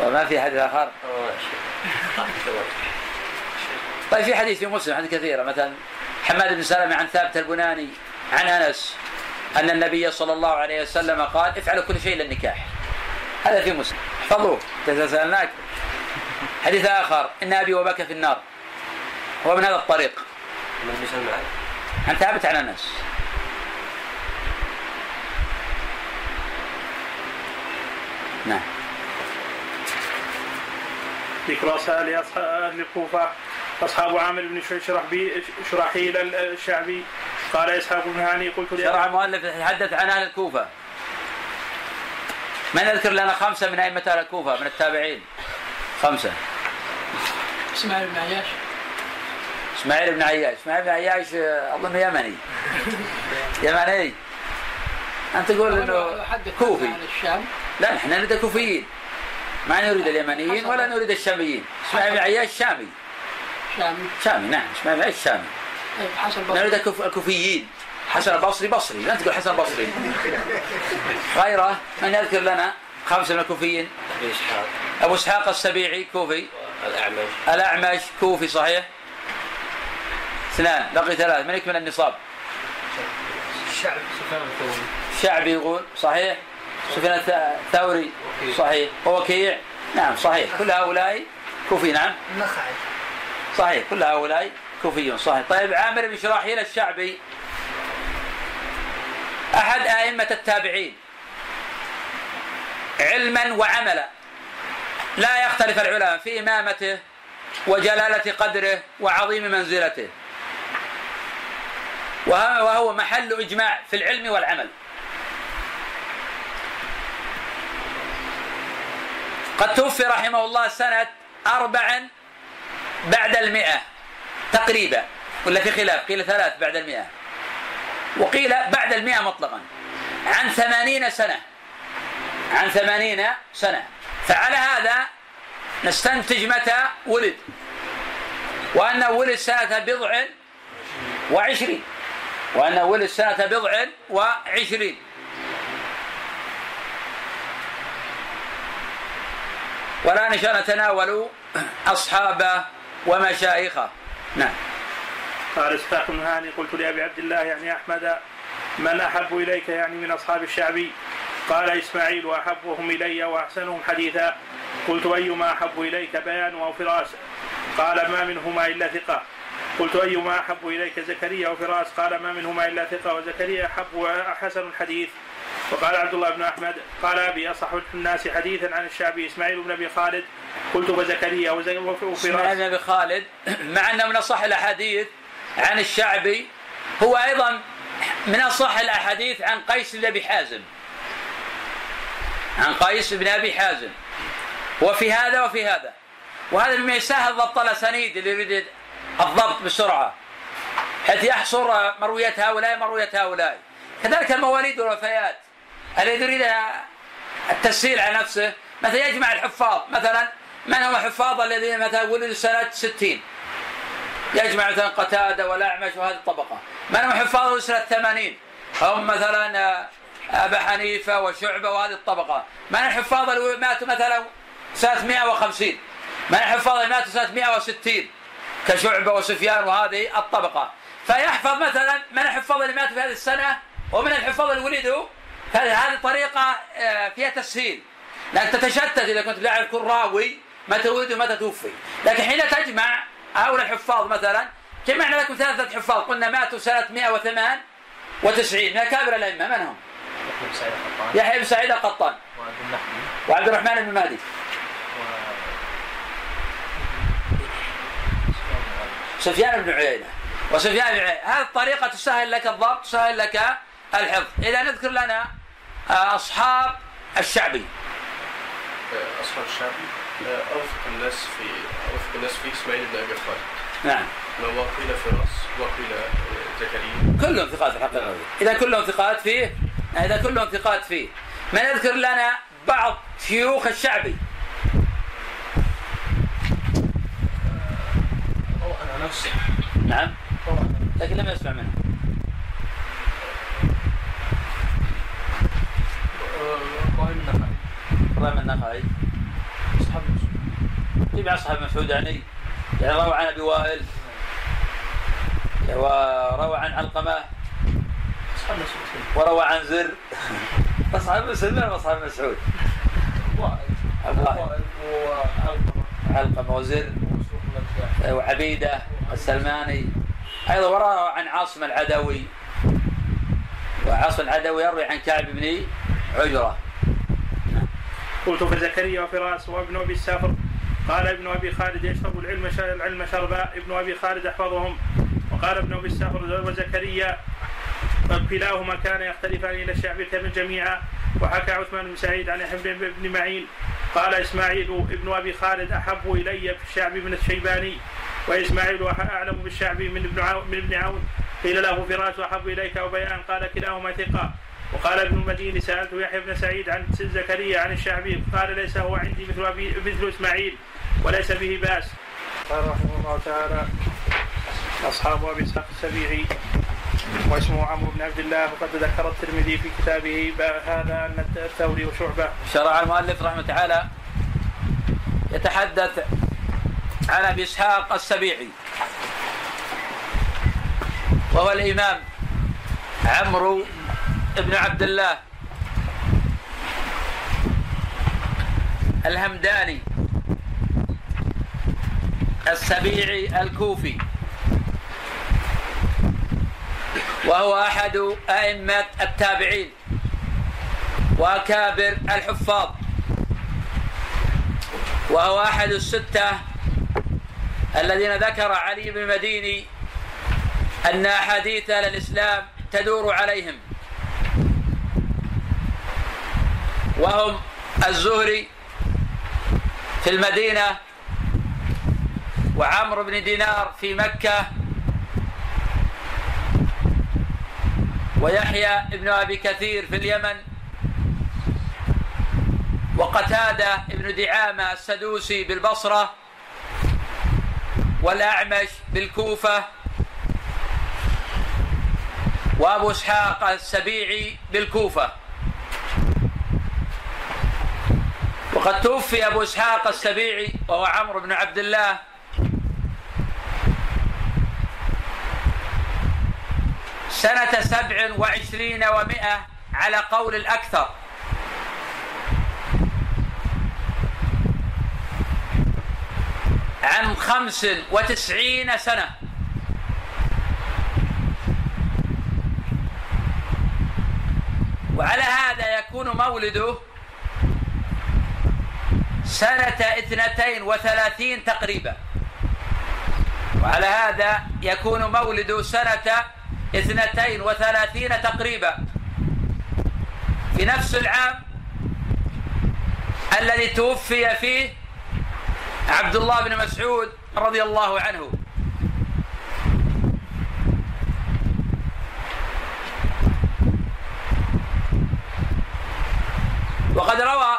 وما في حديث شيء. طيب في حديث في مسلم حديث كثيرة مثلا حماد بن سلمة عن ثابت البناني عن أنس أن النبي صلى الله عليه وسلم قال افعلوا كل شيء للنكاح. هذا في مسلم. احفظوه سالناك حديث آخر. إن أبي وبك في النار. هو من هذا الطريق؟ عن ثابت عن انس نعم. ذكر أسئلة أصحاب أهل الكوفة أصحاب عامر بن شرحبي شرحيل الشعبي. قال إسحاق بن هاني قلت شرع لأبي المؤلف يتحدث عن أهل الكوفة. من يذكر لنا خمسة من أئمة أهل الكوفة من التابعين. خمسة. إسماعيل بن عياش. إسماعيل بن عياش. إسماعيل بن عياش آه، أظن يمني. يمني. أنت تقول إنه حدث كوفي. لا نحن نريد الكوفيين ما نريد اليمنيين ولا نريد الشاميين. إسماعيل بن عياش شامي. شامي شامي نعم بن عياش شامي طيب حسن نريد بصري الكوف- الكوفيين. حسن البصري بصري. لا تقول حسن البصري. غيره من يذكر لنا؟ خمسة من الكوفيين. أبي إسحاق. أبو إسحاق السبيعي كوفي. الأعمش. الأعمش كوفي صحيح؟ اثنان بقي ثلاث من يكمل النصاب. الشعب سفيان الثوري. شعبي يقول صحيح؟ سفيان الث- الثوري صحيح. ووكيع؟ نعم صحيح. كل هؤلاء كوفي نعم. النخعي. صحيح كل هؤلاء كوفيون صحيح. طيب عامر بن شراحيل الشعبي أحد أئمة التابعين علما وعملا لا يختلف العلماء في إمامته وجلالة قدره وعظيم منزلته. وه- وهو محل إجماع في العلم والعمل. قد توفي رحمه الله سنة أربع بعد المئة تقريبا. ولا في خلاف؟ قيل ثلاث بعد المئة. وقيل بعد المئة مطلقا. عن ثمانين سنة. عن ثمانين سنة. فعلى هذا نستنتج متى ولد. وأنه ولد سنة بضع وعشرين. وأنه ولد سنة بضع وعشرين. والآن شاء الله نتناول أصحابه ومشايخه. نعم. قال إسحاق بن هاني قلت لأبي عبد الله يعني أحمد من أحب إليك يعني من أصحاب الشعبي قال إسماعيل وأحبهم إلي وأحسنهم حديثا. قلت أيما أحب إليك؟ بيان أو فراس. قال ما منهما إلا ثقة. قلت أيما أحب إليك؟ زكريا وفراس قال ما منهما إلا ثقة وزكريا أحب وحسن الحديث. وقال عبد الله بن أحمد قال أبي أصح الناس حديثا عن الشعبي إسماعيل بن أبي خالد قلت فزكريا وز- اسماعيل وفراس بن أبي خالد. مع أنه من أصح الأحاديث عن الشعبي هو أيضا من أصح الأحاديث عن قيس بن أبي حازم. عن قيس بن أبي حازم. وفي هذا وفي هذا. وهذا مما يسهل ضبط الأسانيد اللي يريد الضبط بسرعة حيث يحصر مرويات هؤلاء مرويات هؤلاء. كذلك المواليد والوفيات. الذي يريد التسهيل على نفسه؟ مثلا يجمع الحفاظ مثلا من هم الحفاظ الذين مثلا ولدوا سنة 60 يجمع مثلا قتادة والأعمش وهذه الطبقة. من هم حفاظ سنة 80 هم مثلا آه، أبا حنيفة وشعبة وهذه الطبقة. من الحفاظ اللي ماتوا مثلا سنة 150 من الحفاظ اللي ماتوا سنة 160 كشعبة وسفيان وهذه الطبقة. فيحفظ مثلا من الحفاظ اللي ماتوا في هذه السنة ومن الحفاظ اللي ولدوا هذه طريقة آه، فيها تسهيل. لأن تتشتت إذا كنت تعرف كل راوي متى ولد ومتى توفي لكن حين تجمع هؤلاء الحفاظ مثلا جمعنا لكم ثلاثة حفاظ؟ قلنا ماتوا سنة 198 من أكابر الأئمة؟ من هم؟ يحيى بن سعيد القطان. وعبد الرحمن بن مهدي. سفيان بن عيينة. وسفيان بن عيينة. هذه الطريقة تسهل لك الضبط تسهل لك الحفظ. إذا نذكر لنا أصحاب الشعبي. أصحاب الشعبي؟ أوثق الناس في أوثق الناس في إسماعيل بن أبي خالد. نعم. وقيل فراس وقيل آه، زكريا. كلهم ثقات في الحقيقة إذا كلهم ثقات فيه إذا كلهم ثقات فيه. من يذكر لنا بعض شيوخ الشعبي أو أنا نفسي. نعم. لكن لم يسمع منه. آه، إبراهيم النخعي. إبراهيم النخعي. جميع أصحاب مسعود يعني يعني روى عن أبي وائل. وروى عن علقمة. وروى عن زر. أصحاب مسعود من أصحاب مسعود؟ علقمة وزر. وعبيدة السلماني. أيضا وروى عن عاصم العدوي. وعاصم العدوي يروي عن كعب بن عجرة. قلت فزكريا وفراس وابن أبي السافر. قال ابن أبي خالد يشرب العلم العلم شربا. ابن أبي خالد أحفظهم. وقال ابن أبي السافر وزكريا كلاهما كان يختلفان إلى الشعب جميعا. وحكى عثمان بن سعيد عن يحيى بن معين. قال إسماعيل ابن أبي خالد أحب إلي في الشعب من الشيباني وإسماعيل أعلم بالشعب من ابن من ابن عون. قيل له فراس أحب إليك أو بيان؟ قال كلاهما ثقة. وقال ابن المديني سألت يحيى بن سعيد عن زكريا عن الشعبي قال ليس هو عندي مثل أبي مثل إسماعيل. وليس به بأس. قال رحمه الله تعالى أصحاب أبي إسحاق السبيعي واسمه عمرو بن عبد الله وقد ذكر الترمذي في كتابه هذا أن الثوري وشعبة شرع المؤلف رحمه تعالى يتحدث عن أبي إسحاق السبيعي وهو الإمام عمرو بن عبد الله الهمداني السبيعي الكوفي. وهو أحد أئمة التابعين وأكابر الحفاظ. وهو أحد الستة الذين ذكر علي بن المديني أن أحاديث الإسلام تدور عليهم. وهم الزهري في المدينة وعمرو بن دينار في مكة ويحيى بن أبي كثير في اليمن وقتادة بن دعامة السدوسي بالبصرة والأعمش بالكوفة وأبو إسحاق السبيعي بالكوفة. وقد توفي أبو إسحاق السبيعي وهو عمرو بن عبد الله سنة سبع وعشرين ومائة على قول الأكثر. عن خمس وتسعين سنة. وعلى هذا يكون مولده سنة اثنتين وثلاثين تقريبا. وعلى هذا يكون مولده سنة اثنتين وثلاثين تقريبا. في نفس العام الذي توفي فيه عبد الله بن مسعود رضي الله عنه. وقد روى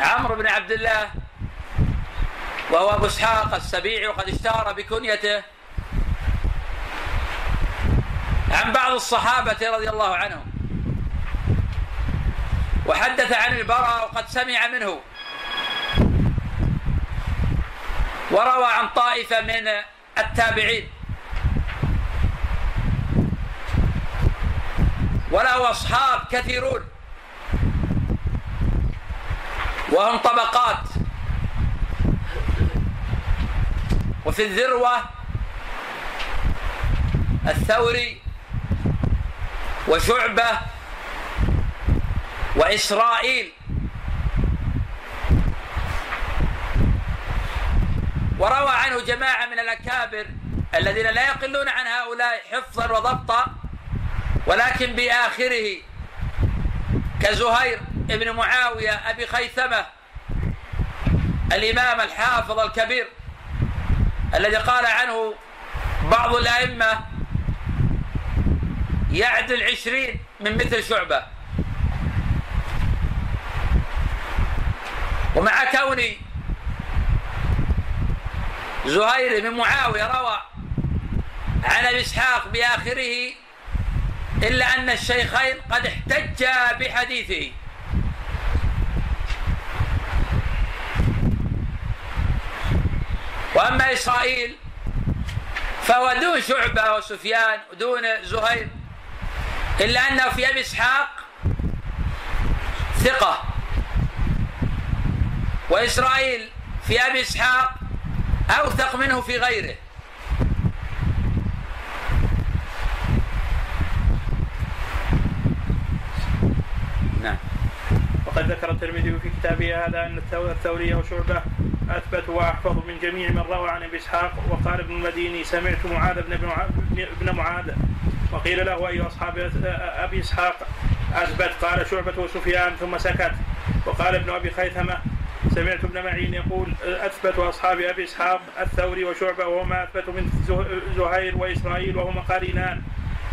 عمرو بن عبد الله وهو ابو اسحاق السبيعي وقد اشتهر بكنيته عن بعض الصحابة رضي الله عنهم. وحدث عن البراء وقد سمع منه. وروى عن طائفة من التابعين. وله أصحاب كثيرون. وهم طبقات. وفي الذروة الثوري وشعبة وإسرائيل. وروى عنه جماعة من الأكابر الذين لا يقلون عن هؤلاء حفظا وضبطا ولكن بآخره كزهير بن معاوية أبي خيثمة الإمام الحافظ الكبير الذي قال عنه بعض الأئمة يعدل عشرين من مثل شعبة. ومع كون زهير بن معاوية روى عن أبي إسحاق بآخره إلا أن الشيخين قد احتجا بحديثه. وأما إسرائيل فهو دون شعبة وسفيان ودون زهير إلا أنه في أبي إسحاق ثقة. وإسرائيل في أبي إسحاق أوثق منه في غيره. نعم. وقد ذكر الترمذي في كتابه هذا أن الثوري وشعبة اثبت واحفظ من جميع من روى عن أبي إسحاق وقال ابن المديني سمعت معاذ بن ابن معاذ وقيل له اي أصحاب أبي إسحاق أثبت؟ قال شعبة وسفيان ثم سكت. وقال ابن أبي خيثمة سمعت ابن معين يقول أثبت أصحاب أبي إسحاق الثوري وشعبة وهما اثبت من زهير واسرائيل وهما قارنان.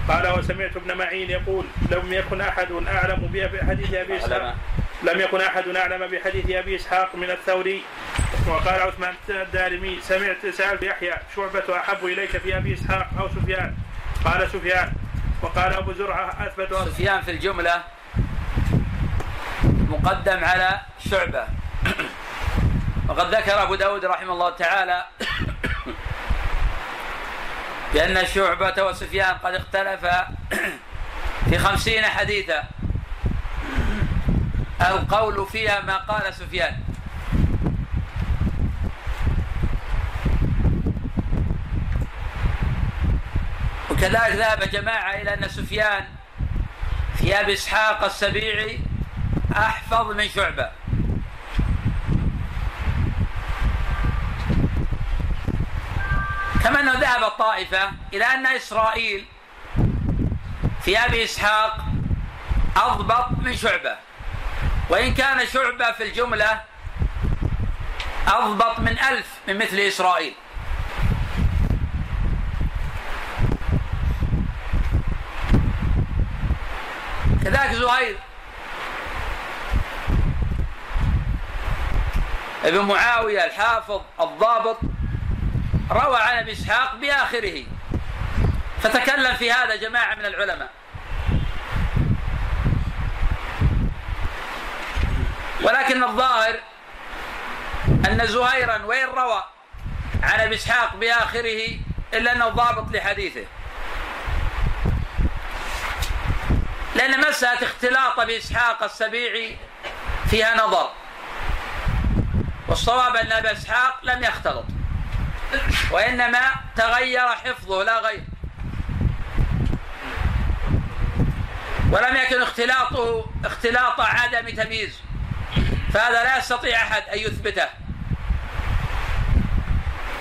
قال وسمعت ابن معين يقول لم يكن أحد أعلم بحديث أبي إسحاق. لم يكن أحد أعلم بحديث أبي إسحاق من الثوري. وقال عثمان الدارمي سمعت سألت يحيى شعبة أحب إليك في أبي إسحاق أو سفيان؟ قال سفيان وقال أبو زرعة أثبت سفيان في الجملة مقدم على شعبة. وقد ذكر أبو داود رحمه الله تعالى بأن شعبة وسفيان قد اختلفا في خمسين حديثا. القول فيها ما قال سفيان. وكذلك ذهب جماعة إلى أن سفيان في أبي إسحاق السبيعي أحفظ من شعبة. كما أنه ذهب الطائفة إلى أن إسرائيل في أبي إسحاق أضبط من شعبة. وإن كان شعبة في الجملة أضبط من ألف من مثل إسرائيل. كذلك زهير. ابن معاوية الحافظ الضابط روى عن أبي إسحاق بآخره. فتكلم في هذا جماعة من العلماء. ولكن الظاهر أن زهيرا وان روى عن أبي إسحاق بآخره إلا أنه ضابط لحديثه. لأن مسألة اختلاط أبي إسحاق السبيعي فيها نظر. والصواب أن ابا إسحاق لم يختلط وإنما تغير حفظه لا غير. ولم يكن اختلاطه اختلاط عدم تمييز. فهذا لا يستطيع أحد أن يثبته.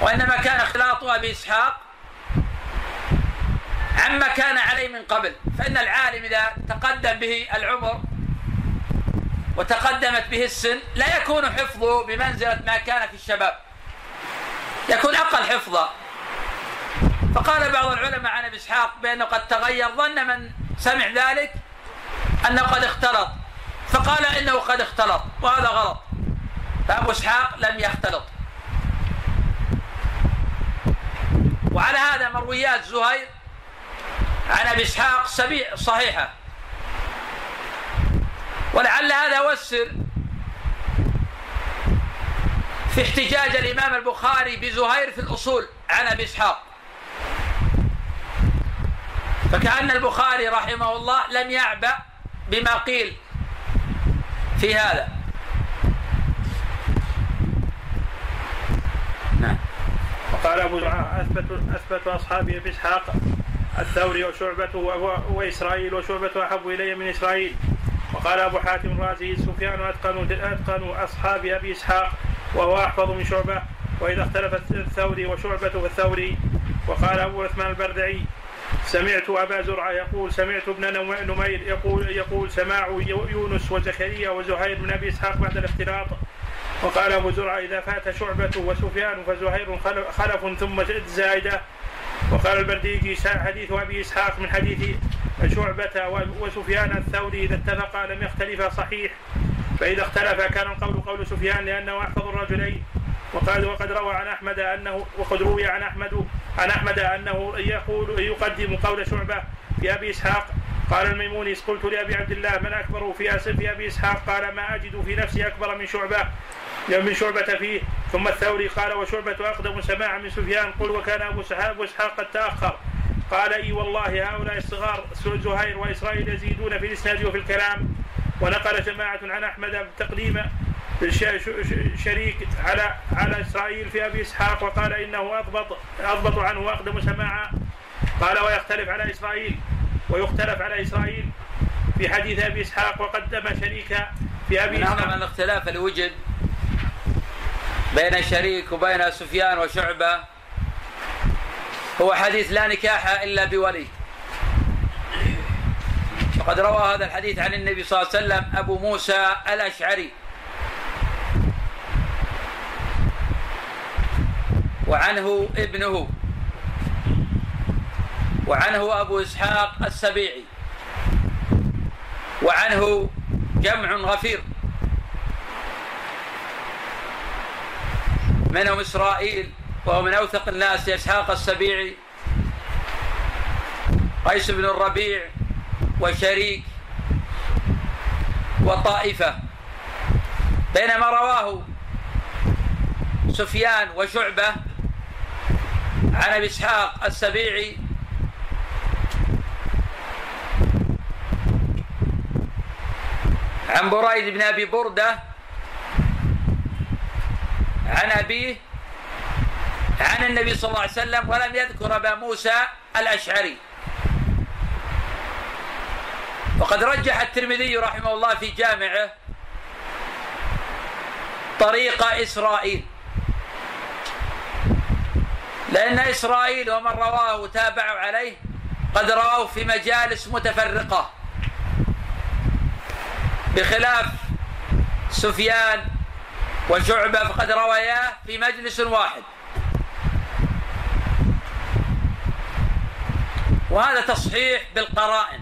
وإنما كان اختلاط أبي إسحاق عما كان عليه من قبل. فإن العالم إذا تقدم به العمر وتقدمت به السن لا يكون حفظه بمنزلة ما كان في الشباب. يكون أقل حفظا. فقال بعض العلماء عن أبي إسحاق بانه قد تغير ظن من سمع ذلك أنه قد اختلط. فقال إنه قد اختلط وهذا غلط. فأبو إسحاق لم يختلط. وعلى هذا مرويات زهير عن أبي إسحاق صحيحة. ولعل هذا هو السر في احتجاج الإمام البخاري بزهير في الأصول عن أبي إسحاق. فكأن البخاري رحمه الله لم يعبأ بما قيل في هذا. نعم. وقال أبو اثبت أثبت اصحابي أبي إسحاق الثوري وشعبة واسرائيل وشعبة أحب إلي من إسرائيل. وقال أبو حاتم الرازي سفيان أتقن أتقن أصحاب أبي إسحاق وهو أحفظ من شعبة. وإذا اختلف الثوري وشعبة فالثوري وقال أبو عثمان البردعي سمعت أبا زرعة يقول سمعت ابن نم- نمير يقول يقول سماع يونس وزكريا وزهير بن أبي إسحاق بعد الاختلاط. وقال أبو زرعة إذا فات شعبة وسفيان فزهير خلف- ثم زائدة وقال البرديجي حديث أبي إسحاق من حديث شعبة وسفيان الثوري. إذا اتفقا لم يختلفا صحيح فإذا اختلف كان القول قول سفيان لأنه أحفظ الرجلين. وقال وقد روى عن أحمد أنه وقد روي عن أحمد عن أحمد أنه يقول يقدم قول شعبة في أبي إسحاق. قال الميموني قلت لأبي عبد الله من أكبر في أس- في أبي إسحاق؟ قال ما أجد في نفسي أكبر من شعبة من شعبة فيه. ثم الثوري قال وشعبة أقدم سماعا من سفيان قل وكان أبو إسحاق أبو إسحاق قد تأخر قال إي والله هؤلاء الصغار زهير وإسرائيل يزيدون في الإسناد وفي الكلام. ونقل جماعة عن أحمد تقديم شريك على على إسرائيل في أبي إسحاق وقال إنه اضبط أضبط عنه واقدم سماعا قال ويختلف على اسرائيل ويختلف على إسرائيل في حديث أبي إسحاق وقدم شريكا في أبي إسحاق. الاختلاف اللي وجد بين شريك وبين سفيان وشعبة هو حديث لا نكاح إلا بولي. وقد روى هذا الحديث عن النبي صلى الله عليه وسلم أبو موسى الأشعري. وعنه ابنه. وعنه أبو إسحاق السبيعي. وعنه جمع غفير. منهم إسرائيل وهو من أوثق الناس إسحاق السبيعي قيس بن الربيع وشريك وطائفة. بينما رواه سفيان وشعبة عن أبي إسحاق السبيعي عن بريد بن أبي بردة عن أبيه عن النبي صلى الله عليه وسلم ولم يذكر أبا موسى الأشعري. وقد رجح الترمذي رحمه الله في جامعه طريق إسرائيل. لأن إسرائيل ومن رواه وتابعوا عليه قد رواه في مجالس متفرقة. بخلاف سفيان وشعبة فقد رواياه في مجلس واحد. وهذا تصحيح بالقرائن.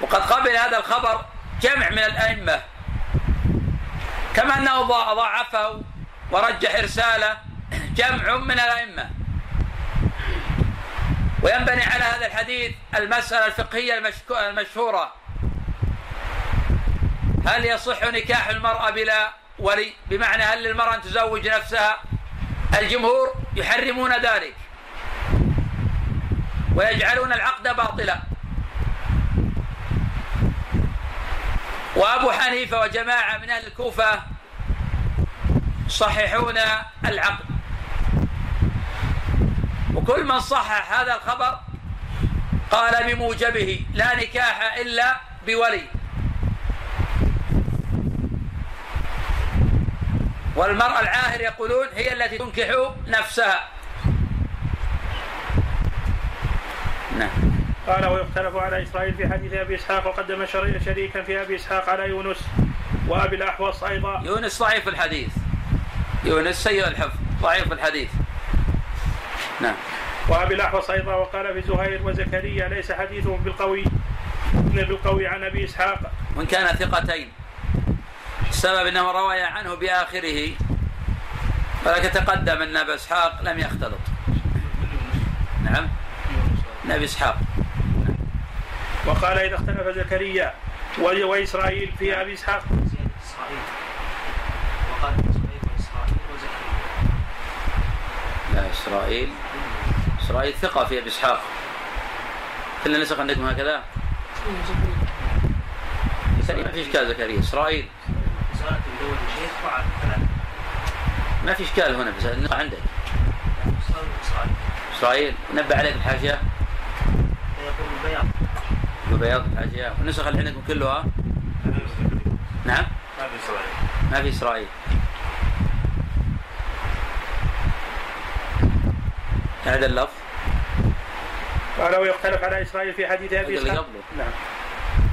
وقد قبل هذا الخبر جمع من الأئمة. كما أنه ضاعفه ورجح إرساله جمع من الأئمة. وينبني على هذا الحديث المسألة الفقهية المشهورة. هل يصح نكاح المرأة بلا ولي؟ بمعنى هل للمرأة أن تزوج نفسها؟ الجمهور يحرمون ذلك. ويجعلون العقد باطلا. وأبو حنيفة وجماعة من أهل الكوفة يصححون العقد. وكل من صحح هذا الخبر قال بموجبه لا نكاح إلا بولي. والمرأة العاهر يقولون هي التي تنكح نفسها. نعم. قال ويختلف على إسرائيل في حديث أبي إسحاق وقدم شري- شريكا في أبي إسحاق على يونس وأبي الأحوص أيضا. يونس ضعيف الحديث. يونس سيء الحفظ ضعيف الحديث. نعم. وأبي الأحوص أيضا وقال في زهير وزكريا ليس حديثهم بالقوي بالقوي عن أبي إسحاق. وإن كان ثقتين. السبب أنه روي عنه بآخره ولكن تقدم أن أبا إسحاق لم يختلط. نعم. أبي إسحاق. وقال إذا اختلف زكريا وإسرائيل في أبي إسحاق. وقال لا إسرائيل. إسرائيل ثقة في أبي إسحاق. كل نسخ عندكم هكذا؟ زكريا ما في إشكال زكريا. إسرائيل. زالت ثلاثة ما في إشكال هنا بس عندك. إسرائيل نبه عليك الحاشية فيقول البياض وبياض الحاشية والنسخ اللي عندكم كلها نعم؟ ما في إسرائيل. ما في إسرائيل هذا اللفظ. قال ويختلف على إسرائيل في حديث إسحاق. قبله. نعم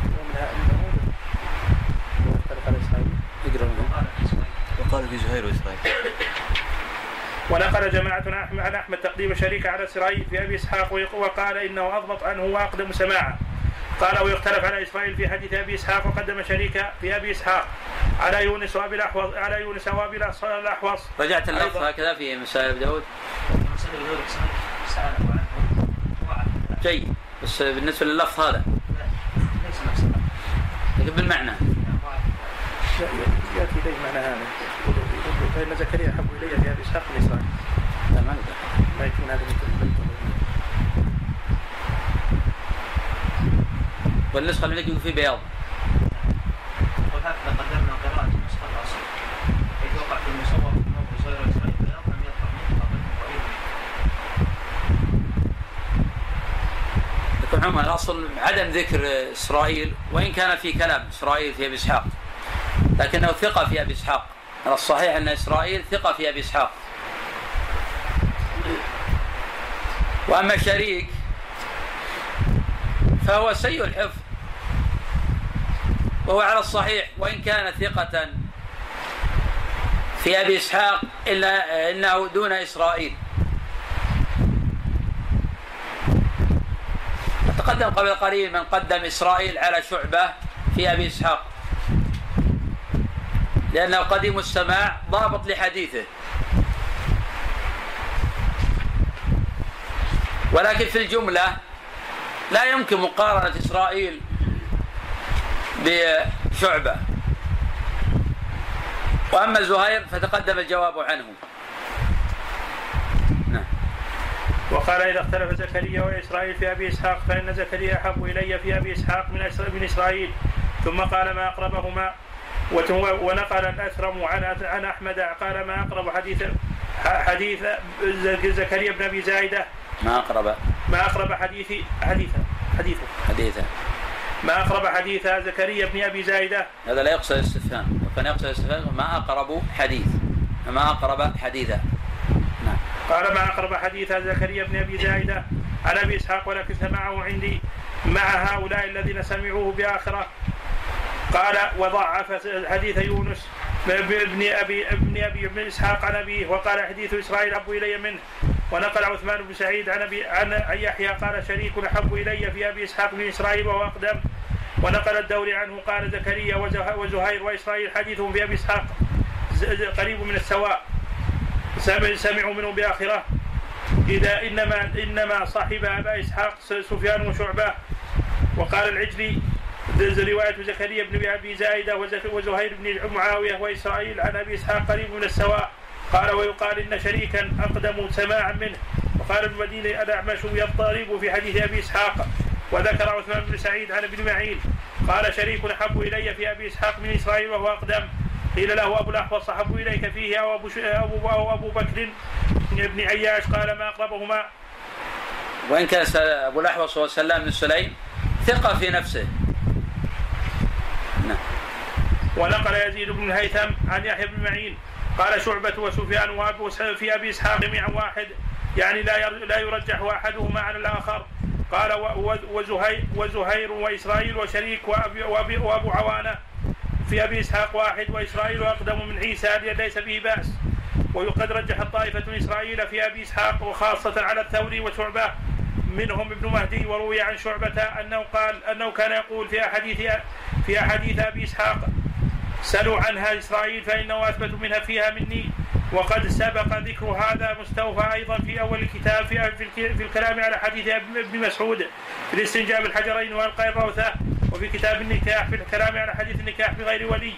ومنها أنه يختلف على إسرائيل اقرا منه. قال في وقال في زهير وإسرائيل. ونقل جماعة عن أحمد تقديم شريك على إسرائيل في أبي إسحاق وقال إنه أضبط عنه وأقدم سماعا قال ويختلف على إسرائيل في حديث أبي إسحاق وقدم شريك في أبي إسحاق. على يونس وأبي الأحوص على يونس وأبي الأحوص. رجعت اللفظ. هكذا في مسائل أبي داود. جيد. بس بالنسبة لللفظ هذا. ليس نفس اللفظ لكن بالمعنى. يأتي إليه معنى هذا. فإن زكريا أحب إلي في أبي إسحاق من إسرائيل لا ما له ما يكون هذا مثل والنسخة اللي يقول في بياض. وهكذا قدرنا قراءة النسخة الأصل حيث وقع في المصور في موضع زهير وإسماعيل بياض لم يظهر منه قبل رأيه لكن عموما الاصل عدم ذكر إسرائيل وإن كان في كلام إسرائيل في أبي إسحاق لكنه ثقة في أبي إسحاق. على الصحيح أن إسرائيل ثقة في أبي إسحاق. وأما شريك فهو سيء الحفظ. وهو على الصحيح وإن كان ثقة في أبي إسحاق إلا إنه دون إسرائيل. تقدم قبل قليل من قدم إسرائيل على شعبة في أبي إسحاق. لأنه قديم السماع ضابط لحديثه. ولكن في الجملة لا يمكن مقارنة إسرائيل بشعبة. وأما زهير فتقدم الجواب عنه. نعم. وقال إذا اختلف زكريا وإسرائيل في أبي إسحاق فإن زكريا أحب إلي في أبي إسحاق من إسرائيل, ثم قال ما أقربهما؟ ونقل الأثرم عن عن أحمد قال ما أقرب حديث حديث زكريا بن أبي زايدة. ما أقرب. ما أقرب حديث حديث حديثه. حديثه. ما أقرب حديث زكريا بن أبي زايدة. هذا لا يقصد الاستفهام. وكان يقصد الاستفهام ما أقرب حديث. ما أقرب حديثا نعم. قال ما أقرب حديث زكريا بن أبي زايدة. عن أبي إسحاق ولكن سمعه عندي. مع هؤلاء الذين سمعوه بآخرة. قال وضعف حديث يونس ابن أبي ابن أبي بن إسحاق عن أبيه وقال حديث إسرائيل أحب إلي منه. ونقل عثمان بن سعيد عن أبي عن يحيى قال شريك أحب إلي في أبي إسحاق بن إسرائيل وهو أقدم. ونقل الدوري عنه قال زكريا وزه- وزهير وإسرائيل حديثهم في ز- ز- قريب من السواء. سمع- سمعوا منه بآخرة. إذا إنما إنما صاحب أبا إسحاق س- سفيان وشعبة. وقال العجلي رواية زكريا بن أبي زايدة وزك- وزهير بن معاوية وإسرائيل عن أبي إسحاق قريب من السواء قال ويقال إن شريكا أقدم سماعا منه وقال ابن المديني الأعمش يضطرب في حديث أبي إسحاق وذكر عثمان بن سعيد عن ابن معين قال شريك أحب إلي في أبي إسحاق من إسرائيل وهو أقدم قيل له أبو الأحوص أحب إليك فيه أو أبو. أبو... أو أبو بكر بن عياش قال ما أقربهما وإن كان أبو الأحوص هو سلام بن سليم ثقة في نفسه ونقل يزيد بن الهيثم عن يحيى بن معين. قال شعبة وسفيان وأبو في أبي إسحاق جميعا واحد. يعني لا لا يرجح أحدهما على الآخر. قال وزهير وزهير وإسرائيل وشريك وأبي وأبي وأبو عوانة في أبي إسحاق واحد وإسرائيل أقدم من عيسى ليس به بأس. وقد رجح الطائفة إسرائيل في أبي إسحاق وخاصة على الثوري وشعبة. منهم ابن مهدي وروي عن شعبة أنه قال أنه كان يقول في أحاديث في أحاديث أبي إسحاق سلوا عنها إسرائيل فإنه أثبت منها فيها مني. وقد سبق ذكر هذا مستوفى أيضا في أول الكتاب في في, الك- في الكلام على حديث ابن مسعود في الاستنجاب الحجرين وألقى الروثة. وفي كتاب النكاح في الكلام على حديث النكاح بغير ولي.